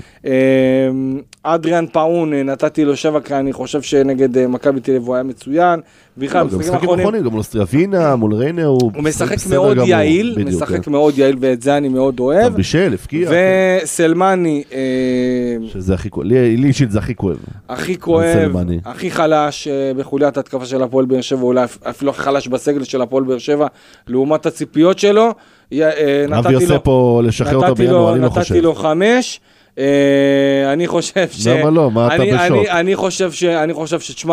Speaker 2: אדריאן פאון, נתתי לו שבע, כי אני חושב שנגד מכבי תל אביב הוא היה מצוין. בכלל,
Speaker 4: גם
Speaker 2: במשחקים
Speaker 4: משחקים
Speaker 2: האחרונים
Speaker 4: אחרונים, גם מול סטריאבינה, מול ריינה, הוא
Speaker 2: הוא משחק מאוד. יעיל, משחק
Speaker 4: כן.
Speaker 2: מאוד יעיל, ואת זה אני מאוד אוהב.
Speaker 4: בישל, הפקיע.
Speaker 2: וסלמני, אה,
Speaker 4: שזה הכי כואב, לי אישית זה הכי כואב.
Speaker 2: הכי כואב.
Speaker 4: הכי
Speaker 2: חלש אה, בחוליית התקפה של הפועל באר שבע, אולי אפ- אפילו הכי חלש בסגל של הפועל באר שבע, לעומת הציפיות שלו. אה,
Speaker 4: אבי
Speaker 2: נתתי
Speaker 4: עושה פה לשחרר אותו
Speaker 2: נתתי
Speaker 4: בינואר, אני לא
Speaker 2: נתתי
Speaker 4: חושב.
Speaker 2: לו חמש. אה, אני חושב ש...
Speaker 4: למה לא? מה אתה בשוק?
Speaker 2: אני- חושב ש... אני חושב ש...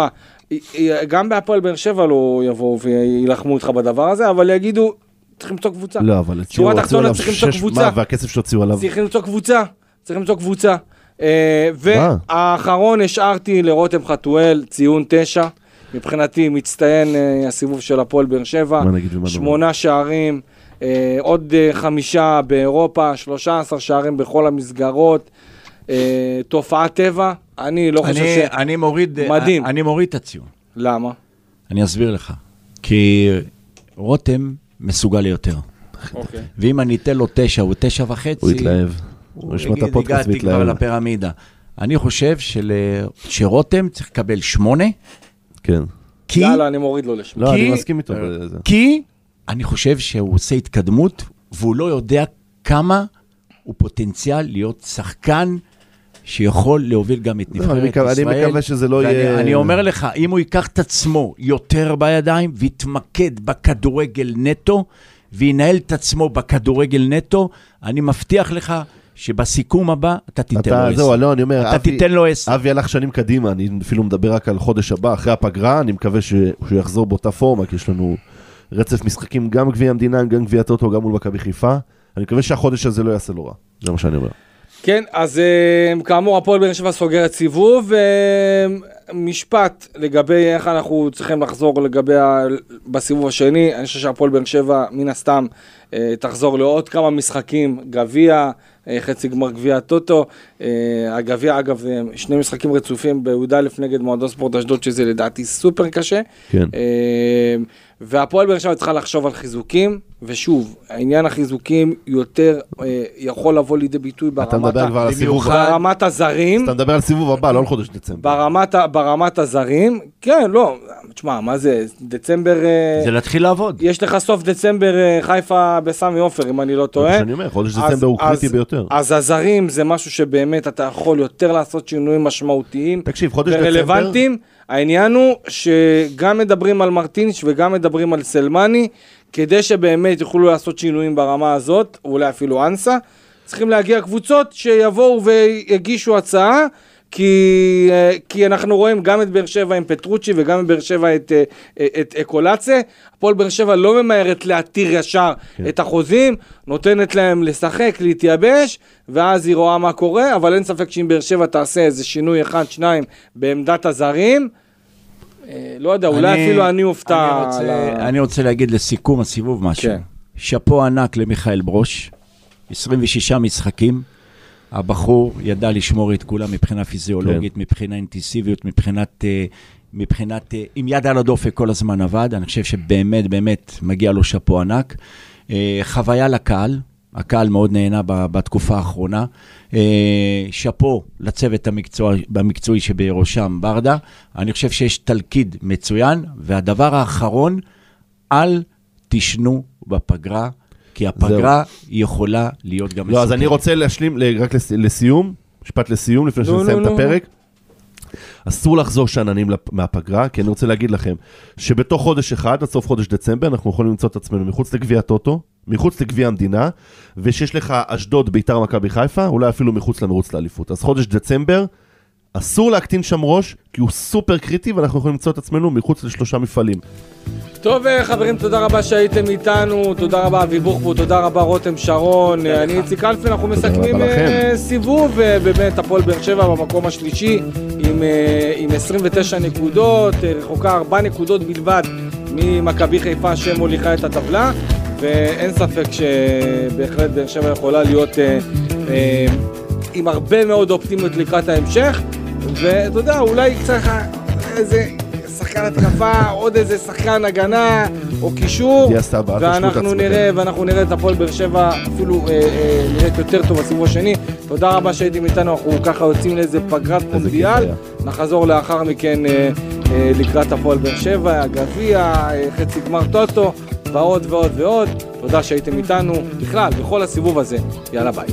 Speaker 2: גם בהפועל באר שבע לא יבואו ויילחמו איתך בדבר הזה, אבל יגידו, צריך למצוא קבוצה.
Speaker 4: לא, אבל הציעו עליו שש-. מה, והכסף שהוציאו עליו?
Speaker 2: צריך למצוא קבוצה, צריך למצוא קבוצה. אה? והאחרון השארתי לרותם חתואל, ציון תשע. מבחינתי מצטיין אה, הסיבוב של הפועל באר שבע.
Speaker 4: מה נגיד ומה נאמר?
Speaker 2: שמונה שערים, אה, עוד חמישה באירופה, 13 שערים בכל המסגרות. תופעת טבע, אני לא חושב
Speaker 3: אני,
Speaker 2: ש...
Speaker 3: אני מוריד,
Speaker 2: מדהים.
Speaker 3: אני מוריד את הציון.
Speaker 2: למה?
Speaker 3: אני אסביר לך. כי רותם מסוגל ליותר.
Speaker 2: אוקיי.
Speaker 3: ואם אני אתן לו תשע או תשע וחצי,
Speaker 4: הוא התלהב.
Speaker 3: הוא
Speaker 4: הוא ישמע את
Speaker 3: יגיד,
Speaker 4: הפודקאסט
Speaker 3: הגעתי כבר
Speaker 4: והתלהב.
Speaker 3: לפירמידה. אני חושב של, שרותם צריך לקבל שמונה,
Speaker 4: כן.
Speaker 3: כי,
Speaker 2: יאללה, אני מוריד לו לשם.
Speaker 4: לא,
Speaker 3: כי-
Speaker 4: אני מסכים איתו. בזה.
Speaker 3: כי אני חושב שהוא עושה התקדמות, והוא לא יודע כמה הוא פוטנציאל להיות שחקן שיכול להוביל גם את
Speaker 4: לא,
Speaker 3: נבחרת ישראל.
Speaker 4: אני מקווה שזה לא
Speaker 3: ואני-
Speaker 4: יהיה-
Speaker 3: אני אומר לך, אם הוא ייקח את עצמו יותר בידיים ויתמקד בכדורגל נטו, וינהל את עצמו בכדורגל נטו, אני מבטיח לך שבסיכום הבא אתה תיתן
Speaker 4: אתה,
Speaker 3: לו
Speaker 4: זהו,
Speaker 3: עשר.
Speaker 4: לא, אני אומר,
Speaker 3: אתה
Speaker 4: אבי-
Speaker 3: תיתן לו עשר.
Speaker 4: אבי הלך שנים קדימה, אני אפילו מדבר רק על חודש הבא, אחרי הפגרה, אני מקווה ש- שהוא יחזור באותה פורמה, כי יש לנו רצף משחקים, גם גביע המדינה, גם גביע הטוטו, גם מול מכבי חיפה. אני מקווה שהחודש הזה לא יעשה לו רע, זה מה שאני אומר.
Speaker 2: כן, אז אה, כאמור, הפועל באר שבע סוגרת סיבוב. אה, משפט לגבי איך אנחנו צריכים לחזור לגבי ה... בסיבוב השני. אני חושב שהפועל באר שבע, מן הסתם, אה, תחזור לעוד כמה משחקים, גביע, חצי גמר גביע הטוטו. אה, הגביע, אגב, שני משחקים רצופים בי"א נגד מועדון ספורט אשדוד, שזה לדעתי סופר קשה.
Speaker 4: כן.
Speaker 2: והפועל באר שבע צריכה לחשוב על חיזוקים, ושוב, העניין החיזוקים יותר אה, יכול לבוא לידי ביטוי
Speaker 4: אתה
Speaker 2: ברמת,
Speaker 4: מדבר
Speaker 2: ה-
Speaker 4: כבר על הסיבוב
Speaker 3: במיוחד-
Speaker 2: ברמת הזרים,
Speaker 4: אתה מדבר על סיבוב הבא, לא על חודש דצמבר.
Speaker 2: ברמת, ה- ברמת הזרים, כן, לא, תשמע, מה זה, דצמבר, אה,
Speaker 3: זה להתחיל לעבוד.
Speaker 2: יש לך סוף דצמבר אה, חיפה בסמי עופר, אם אני לא
Speaker 4: זה מה
Speaker 2: טועה.
Speaker 4: שאני אומר, חודש
Speaker 2: אז-
Speaker 4: דצמבר הוא
Speaker 2: אז-
Speaker 4: קריטי ביותר.
Speaker 2: אז הזרים זה משהו שבאמת אתה יכול יותר לעשות שינויים משמעותיים.
Speaker 4: תקשיב, חודש דצמבר,
Speaker 2: ורלוונטיים. העניין הוא שגם מדברים על מרטינש וגם מדברים על סלמני, כדי שבאמת יוכלו לעשות שינויים ברמה הזאת, או אולי אפילו אנסה, צריכים להגיע קבוצות שיבואו ויגישו הצעה. כי, אה, כי אנחנו רואים גם את באר שבע עם פטרוצ'י וגם את באר שבע את, אה, את אקולצה. הפועל באר שבע לא ממהרת להתיר ישר
Speaker 4: כן.
Speaker 2: את החוזים, נותנת להם לשחק, להתייבש, ואז היא רואה מה קורה, אבל אין ספק שאם באר שבע תעשה איזה שינוי אחד, שניים בעמדת הזרים, אה, לא יודע, אולי
Speaker 3: אני-
Speaker 2: אפילו אני אופתע.
Speaker 3: אני רוצה, אני רוצה להגיד לסיכום הסיבוב משהו.
Speaker 2: כן.
Speaker 3: שאפו ענק למיכאל ברוש, 26 משחקים. הבחור ידע לשמור את כולם מבחינה פיזיולוגית,
Speaker 2: כן.
Speaker 3: מבחינה אינטנסיביות, מבחינת, אה, מבחינת, אה, עם יד על הדופק כל הזמן עבד. אני חושב שבאמת, באמת, מגיע לו שאפו ענק. אה, חוויה לקהל, הקהל מאוד נהנה בתקופה האחרונה. שאפו לצוות המקצוע, המקצועי שבראשם ברדה. אני חושב שיש תלכיד מצוין. והדבר האחרון, אל תישנו בפגרה, כי הפגרה היא יכולה להיות גם
Speaker 4: לא, אז אני
Speaker 3: מסוכנת.
Speaker 4: רוצה להשלים, רק לס- לסיום, משפט לסיום, לפני שנסיים את. הפרק. אסור לחזור שאננים מהפגרה, כי אני רוצה להגיד לכם, שבתוך חודש אחד, עד סוף חודש דצמבר, אנחנו יכולים למצוא את עצמנו מחוץ לגביע הטוטו, מחוץ לגביע המדינה, ושיש לך אשדוד, ביתר, מכבי חיפה, אולי אפילו מחוץ למרוץ לאליפות. אז חודש דצמבר, אסור להקטין שם ראש, כי הוא סופר קריטי, ואנחנו יכולים למצוא את עצמנו מחוץ לשלושה מפעלים.
Speaker 2: טוב אה, חברים, תודה רבה שהייתם איתנו, תודה רבה אבי בוחבוט, תודה רבה רותם שרון, אני איציק אלפין, אנחנו מסכמים אה. סיבוב, אה, באמת הפועל באר שבע במקום השלישי עם, עם 29 נקודות, רחוקה 4 נקודות בלבד ממכבי חיפה שמוליכה את הטבלה, ואין ספק שבהחלט באר שבע יכולה להיות אה, אה, עם הרבה מאוד אופטימיות לקראת ההמשך, ואתה יודע, אולי קצת איזה... שחקן התקפה, עוד איזה שחקן הגנה או קישור, ואנחנו. נראה, ואנחנו נראה את הפועל באר שבע אפילו אה, אה, נראית יותר טוב בסיבוב השני. תודה רבה שהייתם איתנו, אנחנו ככה יוצאים לאיזה פגרת מונדיאל,
Speaker 4: היה.
Speaker 2: נחזור לאחר מכן אה, אה, לקראת הפועל באר שבע, הגביע, אה, חצי גמר טוטו, ועוד ועוד ועוד. תודה שהייתם איתנו, בכלל, בכל הסיבוב הזה. יאללה ביי.